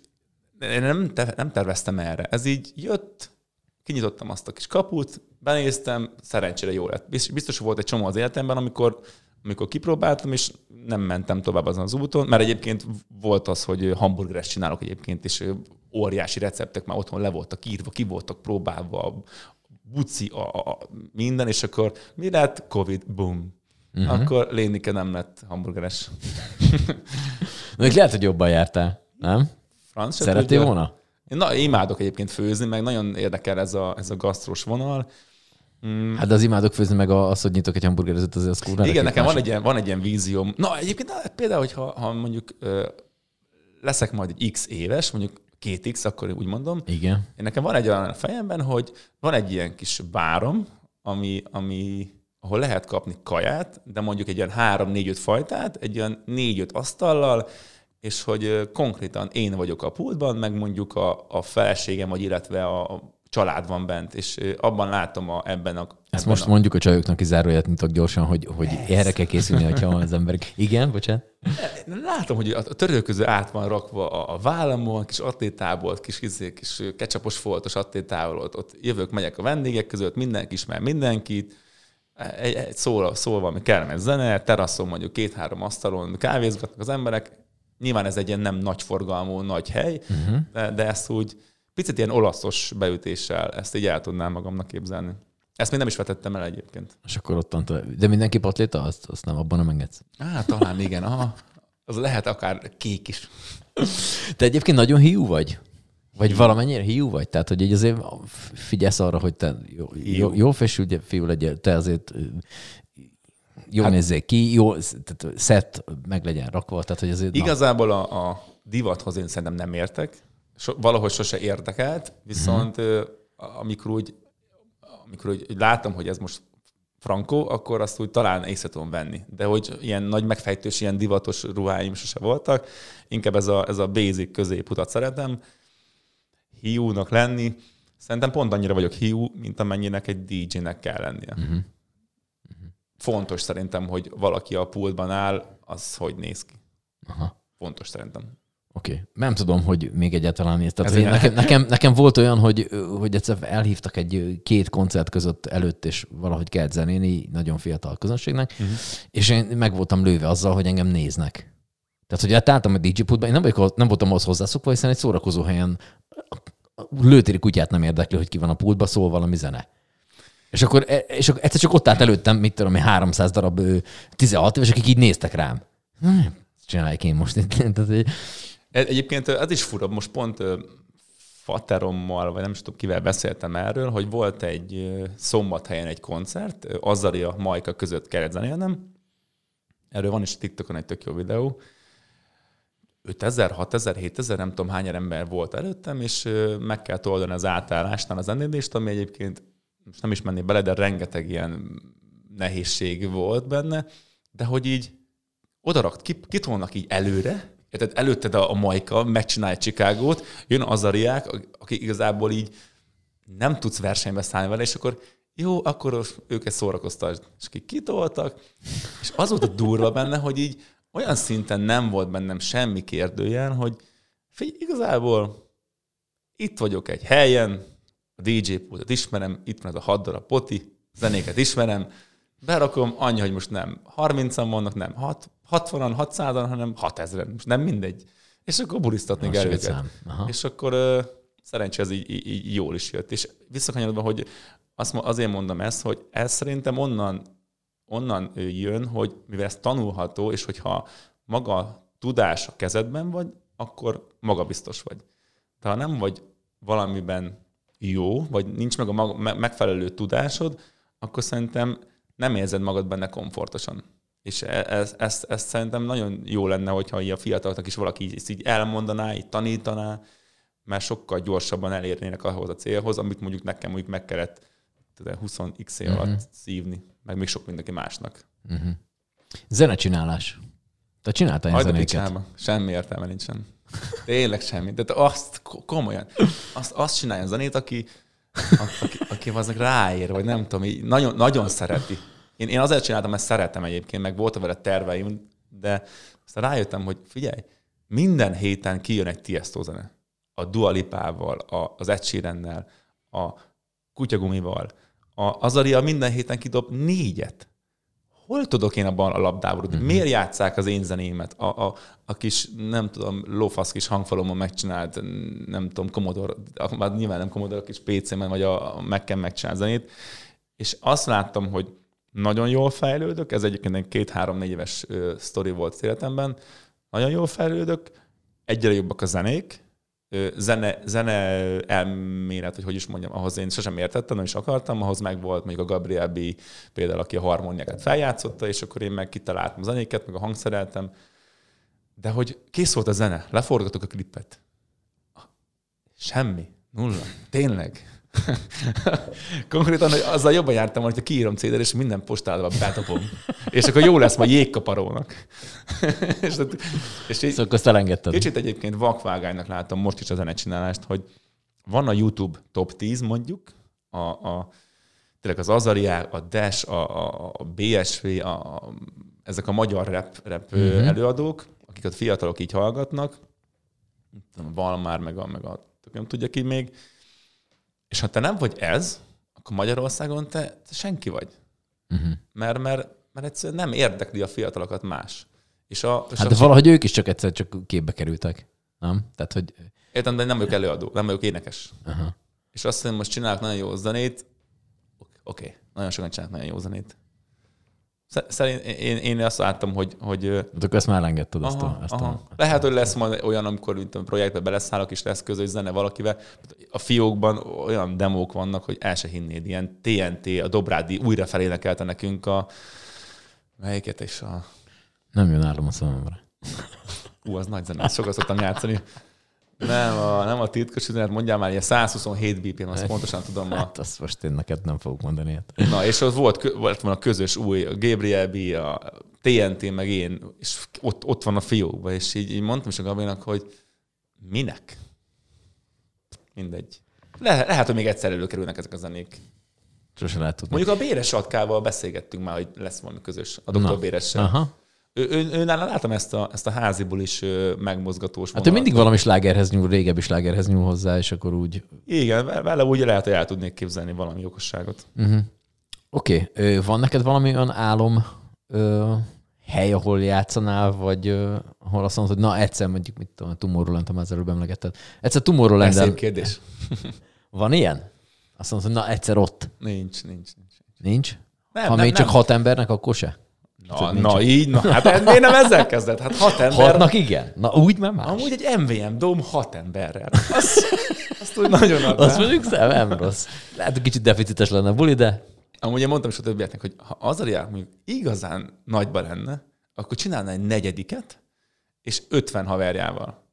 B: én nem, te, nem terveztem erre. Ez így jött, kinyitottam azt a kis kaput, benéztem, szerencsére jó lett. Biztos, volt egy csomó az életemben, amikor, amikor kipróbáltam, és nem mentem tovább azon az úton, mert egyébként volt az, hogy hamburgeres csinálok egyébként, és óriási receptek már otthon le voltak írva, ki voltak próbálva, buci, a, a, a minden, és akkor mi lett? Covid, boom. Uh-huh. Akkor Lénike nem lett hamburgeres.
A: Még lehet, hogy jobban jártál, nem?
B: Franc
A: Szerettél volna?
B: Én na, imádok egyébként főzni, meg nagyon érdekel ez a, ez a gasztros vonal.
A: Hát de az imádok főzni, meg az, hogy nyitok egy hamburgerezőt, azért az kurva.
B: Igen, nekem van egy, ilyen, van egy ilyen vízióm. Na, egyébként na, például, hogyha ha mondjuk ö, leszek majd egy x éves, mondjuk két x, akkor úgy mondom,
A: Igen.
B: én nekem van egy olyan a fejemben, hogy van egy ilyen kis bárom, ami, ami, ahol lehet kapni kaját, de mondjuk egy ilyen három, négy, öt fajtát, egy ilyen négy, öt asztallal, és hogy konkrétan én vagyok a pultban, meg mondjuk a, a feleségem, vagy illetve a, a család van bent, és abban látom a, ebben a...
A: Ezt
B: ebben
A: most
B: a,
A: mondjuk a csajoknak is záróját nyitok gyorsan, hogy, hogy erre kell készülni, hogyha az emberek... Igen, bocsánat?
B: Látom, hogy a törölköző át van rakva a, a vállamon, kis attétából, kis, kis, kis ketchupos foltos attétából, ott, ott jövök, megyek a vendégek között, mindenki ismer mindenkit, egy, egy szól, szól valami kellemes zene, teraszon mondjuk két-három asztalon kávézgatnak az emberek, nyilván ez egy ilyen nem nagy forgalmú, nagy hely, uh-huh. de, de ezt úgy picit ilyen olaszos beütéssel ezt így el tudnám magamnak képzelni. Ezt még nem is vetettem el egyébként.
A: És akkor ott De mindenki patléta, azt, azt nem, abban nem engedsz.
B: Á, talán igen, aha. Az lehet akár kék is.
A: Te egyébként nagyon hiú vagy? Vagy valamennyire hiú vagy? Tehát, hogy így azért figyelsz arra, hogy te jó, jó, jó fésült fiú legyél, te azért jó hát, nézzél ki, jó, tehát szett meg legyen rakva, tehát hogy azért...
B: Igazából a, a divathoz én szerintem nem értek, so, valahogy sose érdekelt, viszont mm. amikor úgy amikor úgy látom, hogy ez most frankó, akkor azt úgy talán észre tudom venni. De hogy ilyen nagy megfejtős, ilyen divatos ruháim sose voltak, inkább ez a, ez a basic középutat szeretem. Hiúnak lenni, szerintem pont annyira vagyok hiú, mint amennyinek egy DJ-nek kell lennie. Uh-huh. Fontos szerintem, hogy valaki a pultban áll, az hogy néz ki. Aha. Fontos szerintem.
A: Oké. Okay. Nem tudom, hogy még egyáltalán néz. Tehát, nekem, nekem, nekem, volt olyan, hogy, hogy egyszer elhívtak egy két koncert között előtt, és valahogy kellett zenéni nagyon fiatal közönségnek, uh-huh. és én meg voltam lőve azzal, hogy engem néznek. Tehát, hogy átálltam a DJ pultba, én nem, vagyok, nem voltam ahhoz hozzászokva, hiszen egy szórakozó helyen lőtéri kutyát nem érdekli, hogy ki van a pultba, szól valami zene. És akkor, e, és akkor egyszer csak ott állt előttem, mit tudom, 300 darab 16 éves, akik így néztek rám. Csinálják én most itt.
B: Egy... Egyébként ez is fura, most pont faterommal, vagy nem is tudom kivel beszéltem erről, hogy volt egy szombathelyen egy koncert, Azaria, Majka között kellett zenélnem. Erről van is a TikTokon egy tök jó videó. 5000, 6000, 7000, nem tudom hány ember volt előttem, és meg kell oldani az átállásnál az zenélést, ami egyébként most nem is menni bele, de rengeteg ilyen nehézség volt benne, de hogy így odarakt, kitolnak így előre, tehát előtted a, a Majka, megcsinálja Csikágót, jön az Ariák, aki igazából így nem tudsz versenybe szállni vele, és akkor jó, akkor őket szórakoztasd. És akik kitoltak, és az volt a durva benne, hogy így olyan szinten nem volt bennem semmi kérdőjel, hogy figyelj, igazából itt vagyok egy helyen, a DJ pultot ismerem, itt van ez a hat darab poti, zenéket ismerem, berakom, annyi, hogy most nem 30-an vannak, nem 6, 60-an, 600-an, hanem 6000-en, most nem mindegy. És akkor bulisztatni kell őket. És akkor uh, szerencsé ez így, így, így jól is jött. És visszakanyarodva, hogy azt, azért mondom ezt, hogy ez szerintem onnan, onnan jön, hogy mivel ez tanulható, és hogyha maga tudás a kezedben vagy, akkor magabiztos vagy. De ha nem vagy valamiben jó, vagy nincs meg a maga, megfelelő tudásod, akkor szerintem nem érzed magad benne komfortosan. És e, ez, ezt, ezt szerintem nagyon jó lenne, hogyha a fiataloknak is valaki így, így elmondaná, így tanítaná, mert sokkal gyorsabban elérnének ahhoz a célhoz, amit mondjuk nekem mondjuk meg kellett 20x év alatt uh-huh. szívni, meg még sok mindenki másnak.
A: Uh-huh. Zenecsinálás. Te csináltál ilyen zenéket?
B: Semmi értelme nincsen. Tényleg semmi. De azt komolyan. Azt, azt csinálja a zenét, aki, aki, aki aznak ráér, vagy nem tudom, így nagyon, nagyon szereti. Én, én azért csináltam, mert szeretem egyébként, meg voltak vele terveim, de aztán rájöttem, hogy figyelj, minden héten kijön egy Tiesto zene. A Dualipával, a, az Ed a Kutyagumival. A Azaria minden héten kidob négyet hol tudok én abban a labdából? Uh-huh. Miért játszák az én zenémet? A, a, a kis, nem tudom, lófasz kis hangfalomon megcsinált, nem tudom, Commodore, már nyilván nem Commodore, a kis PC-men, vagy a, a Mac-en megcsinált zenét, és azt láttam, hogy nagyon jól fejlődök, ez egyébként egy két-három-négy éves sztori volt életemben, nagyon jól fejlődök, egyre jobbak a zenék, zene, zene elmélet, hogy hogy is mondjam, ahhoz én sosem értettem, nem is akartam, ahhoz meg volt még a Gabriel B. például, aki a harmóniákat feljátszotta, és akkor én meg kitaláltam a zenéket, meg a hangszereltem. De hogy kész volt a zene, leforgattuk a klippet. Semmi. Nulla. Tényleg. Konkrétan hogy azzal jobban jártam, hogy kiírom cd és minden postálva betapom. és akkor jó lesz majd jégkaparónak. és,
A: és így, szóval azt elengedted.
B: Kicsit egyébként vakvágánynak látom most is a zenecsinálást, hogy van a YouTube top 10 mondjuk, a, a tényleg az Azariá, a Dash, a, a, a BSV, a, a, ezek a magyar rap, rap uh-huh. előadók, akiket fiatalok így hallgatnak, Valmár, meg a, meg a nem tudja ki még, és ha te nem vagy ez, akkor Magyarországon te, te senki vagy. Uh-huh. Mert, mert, mert egyszerűen nem érdekli a fiatalokat más. És a,
A: és hát a de valahogy ők is csak egyszer csak képbe kerültek. Nem? Tehát, hogy...
B: Értem, de nem vagyok előadó, nem vagyok énekes. Uh-huh. És azt hiszem, most csinálok nagyon jó zenét, oké, okay. nagyon sokan csinálnak nagyon jó zenét. Szerint én, én azt láttam, hogy... hogy
A: De akkor ezt már elengedted azt a, ezt
B: aha. a... Lehet, hogy lesz majd olyan, amikor mint a projektbe beleszállok, és lesz közös zene valakivel. A fiókban olyan demók vannak, hogy el se hinnéd. Ilyen TNT, a Dobrádi újra felénekelte nekünk a... Melyiket és a...
A: Nem jön állam a szememre.
B: Ú, az nagy zene, sokat szoktam játszani. Nem, a, nem a titkos üzenet, mondjál már, ilyen 127 BPM, azt pontosan tudom. A...
A: Hát azt most én neked nem fogok mondani. Hát.
B: Na, és ott volt, volt van a közös új, a Gabriel B, a TNT, meg én, és ott, ott van a fiókban, és így, így mondtam is a Gabinak, hogy minek? Mindegy. Le, lehet, hogy még egyszer előkerülnek ezek a zenék.
A: Sose lehet tudni.
B: Mondjuk a Béres Atkával beszélgettünk már, hogy lesz valami közös, a doktor Béressel. Aha. Ő, ő, ő nála látom ezt a, ezt a háziból is megmozgatós
A: Hát ő mindig valami slágerhez nyúl, régebbi slágerhez nyúl hozzá, és akkor úgy...
B: Igen, vele úgy lehet, hogy el tudnék képzelni valami okosságot.
A: Uh-huh. Oké, okay. van neked valami olyan álom ö, hely, ahol játszanál, vagy ö, ahol azt mondod, hogy na egyszer mondjuk, mit tudom, Tomorrowland, ha ezzel emlegetted. Egyszer Tomorrowland.
B: Ez kérdés.
A: Van ilyen? Azt mondod, hogy na egyszer ott.
B: Nincs, nincs, nincs.
A: Nincs?
B: Nem,
A: ha
B: nem,
A: még csak
B: nem.
A: hat embernek, akkor se?
B: Na, na így, na, hát miért nem ezzel kezdett? Hát hat ember.
A: Hatnak igen? Na úgy már más.
B: Amúgy egy MVM Dome hat emberrel. Azt, azt úgy nagyon adnám.
A: Azt mondjuk szem, nem rossz. Lehet, hogy kicsit deficites lenne a buli, de
B: Amúgy én mondtam is a többieknek, hogy ha az a mondjuk igazán nagyba lenne, akkor csinálna egy negyediket, és 50 haverjával.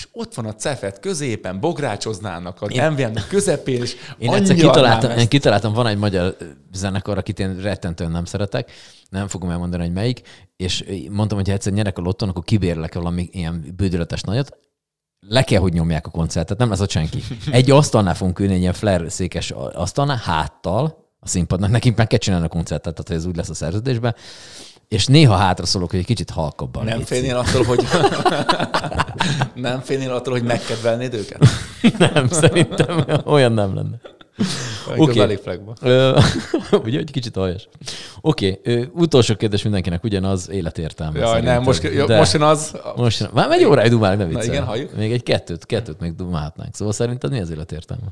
B: És ott van a cefet középen, bográcsoznának a MVM közepén, és
A: Én egyszer kitaláltam,
B: adnám
A: én kitaláltam, van egy magyar zenekar, akit én rettentően nem szeretek, nem fogom elmondani, hogy melyik, és mondtam, hogy ha egyszer nyerek a lotton, akkor kibérlek valami ilyen bődületes nagyot, le kell, hogy nyomják a koncertet, nem lesz ott senki. Egy asztalnál fogunk ülni, egy ilyen flare székes asztalnál, háttal a színpadnak, nekünk meg kell csinálni a koncertet, tehát ez úgy lesz a szerződésben, és néha hátra szólok, hogy egy kicsit halkabban.
B: Nem félnél attól, hogy nem félnél attól, hogy megkedvelnéd őket?
A: Nem, szerintem olyan nem lenne.
B: Oké.
A: Ö, Ugye, hogy kicsit aljas. Oké, ö, utolsó kérdés mindenkinek ugyanaz életértelme.
B: Jaj,
A: szerintem.
B: nem, most, jó, most jön az...
A: most jön- Már egy óráig dumálunk, ne viccelj.
B: igen, halljuk.
A: Még egy kettőt, kettőt még dumálhatnánk. Szóval szerinted mi az életértelme?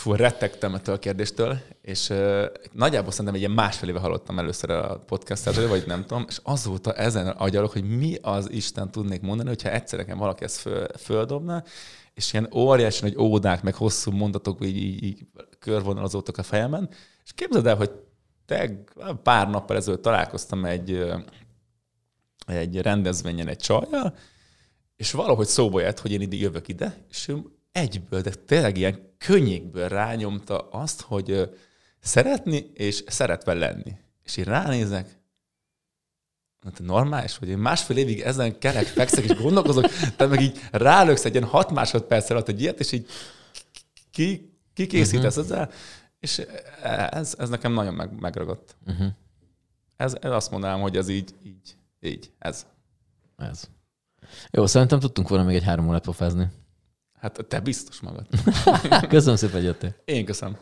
B: Fú, rettegtem ettől a kérdéstől, és uh, nagyjából szerintem egy ilyen másfél éve hallottam először a podcastet, vagy nem tudom, és azóta ezen agyalok, hogy mi az Isten tudnék mondani, hogyha egyszer nekem valaki ezt föl, földobna, és ilyen óriási nagy ódák, meg hosszú mondatok így, így, így körvonalazódtak a fejemen, és képzeld el, hogy te pár nappal ezelőtt találkoztam egy, egy rendezvényen egy csajjal, és valahogy szóba jött, hogy én ide jövök ide, és ő egyből, de tényleg ilyen könnyékből rányomta azt, hogy szeretni és szeretve lenni. És én ránézek, te normális vagy? Én másfél évig ezen kerek fekszek és gondolkozok, te meg így rálöksz egy ilyen hat másodperc alatt egy ilyet, és így ki, kikészítesz uh-huh. ezzel, és ez, ez nekem nagyon meg, megragadt.
A: Uh-huh.
B: Ez, ez azt mondanám, hogy ez így, így, így, ez.
A: Ez. Jó, szerintem tudtunk volna még egy három órát pofázni.
B: Hát te biztos magad.
A: Köszönöm szépen, hogy jöttél.
B: Én köszönöm.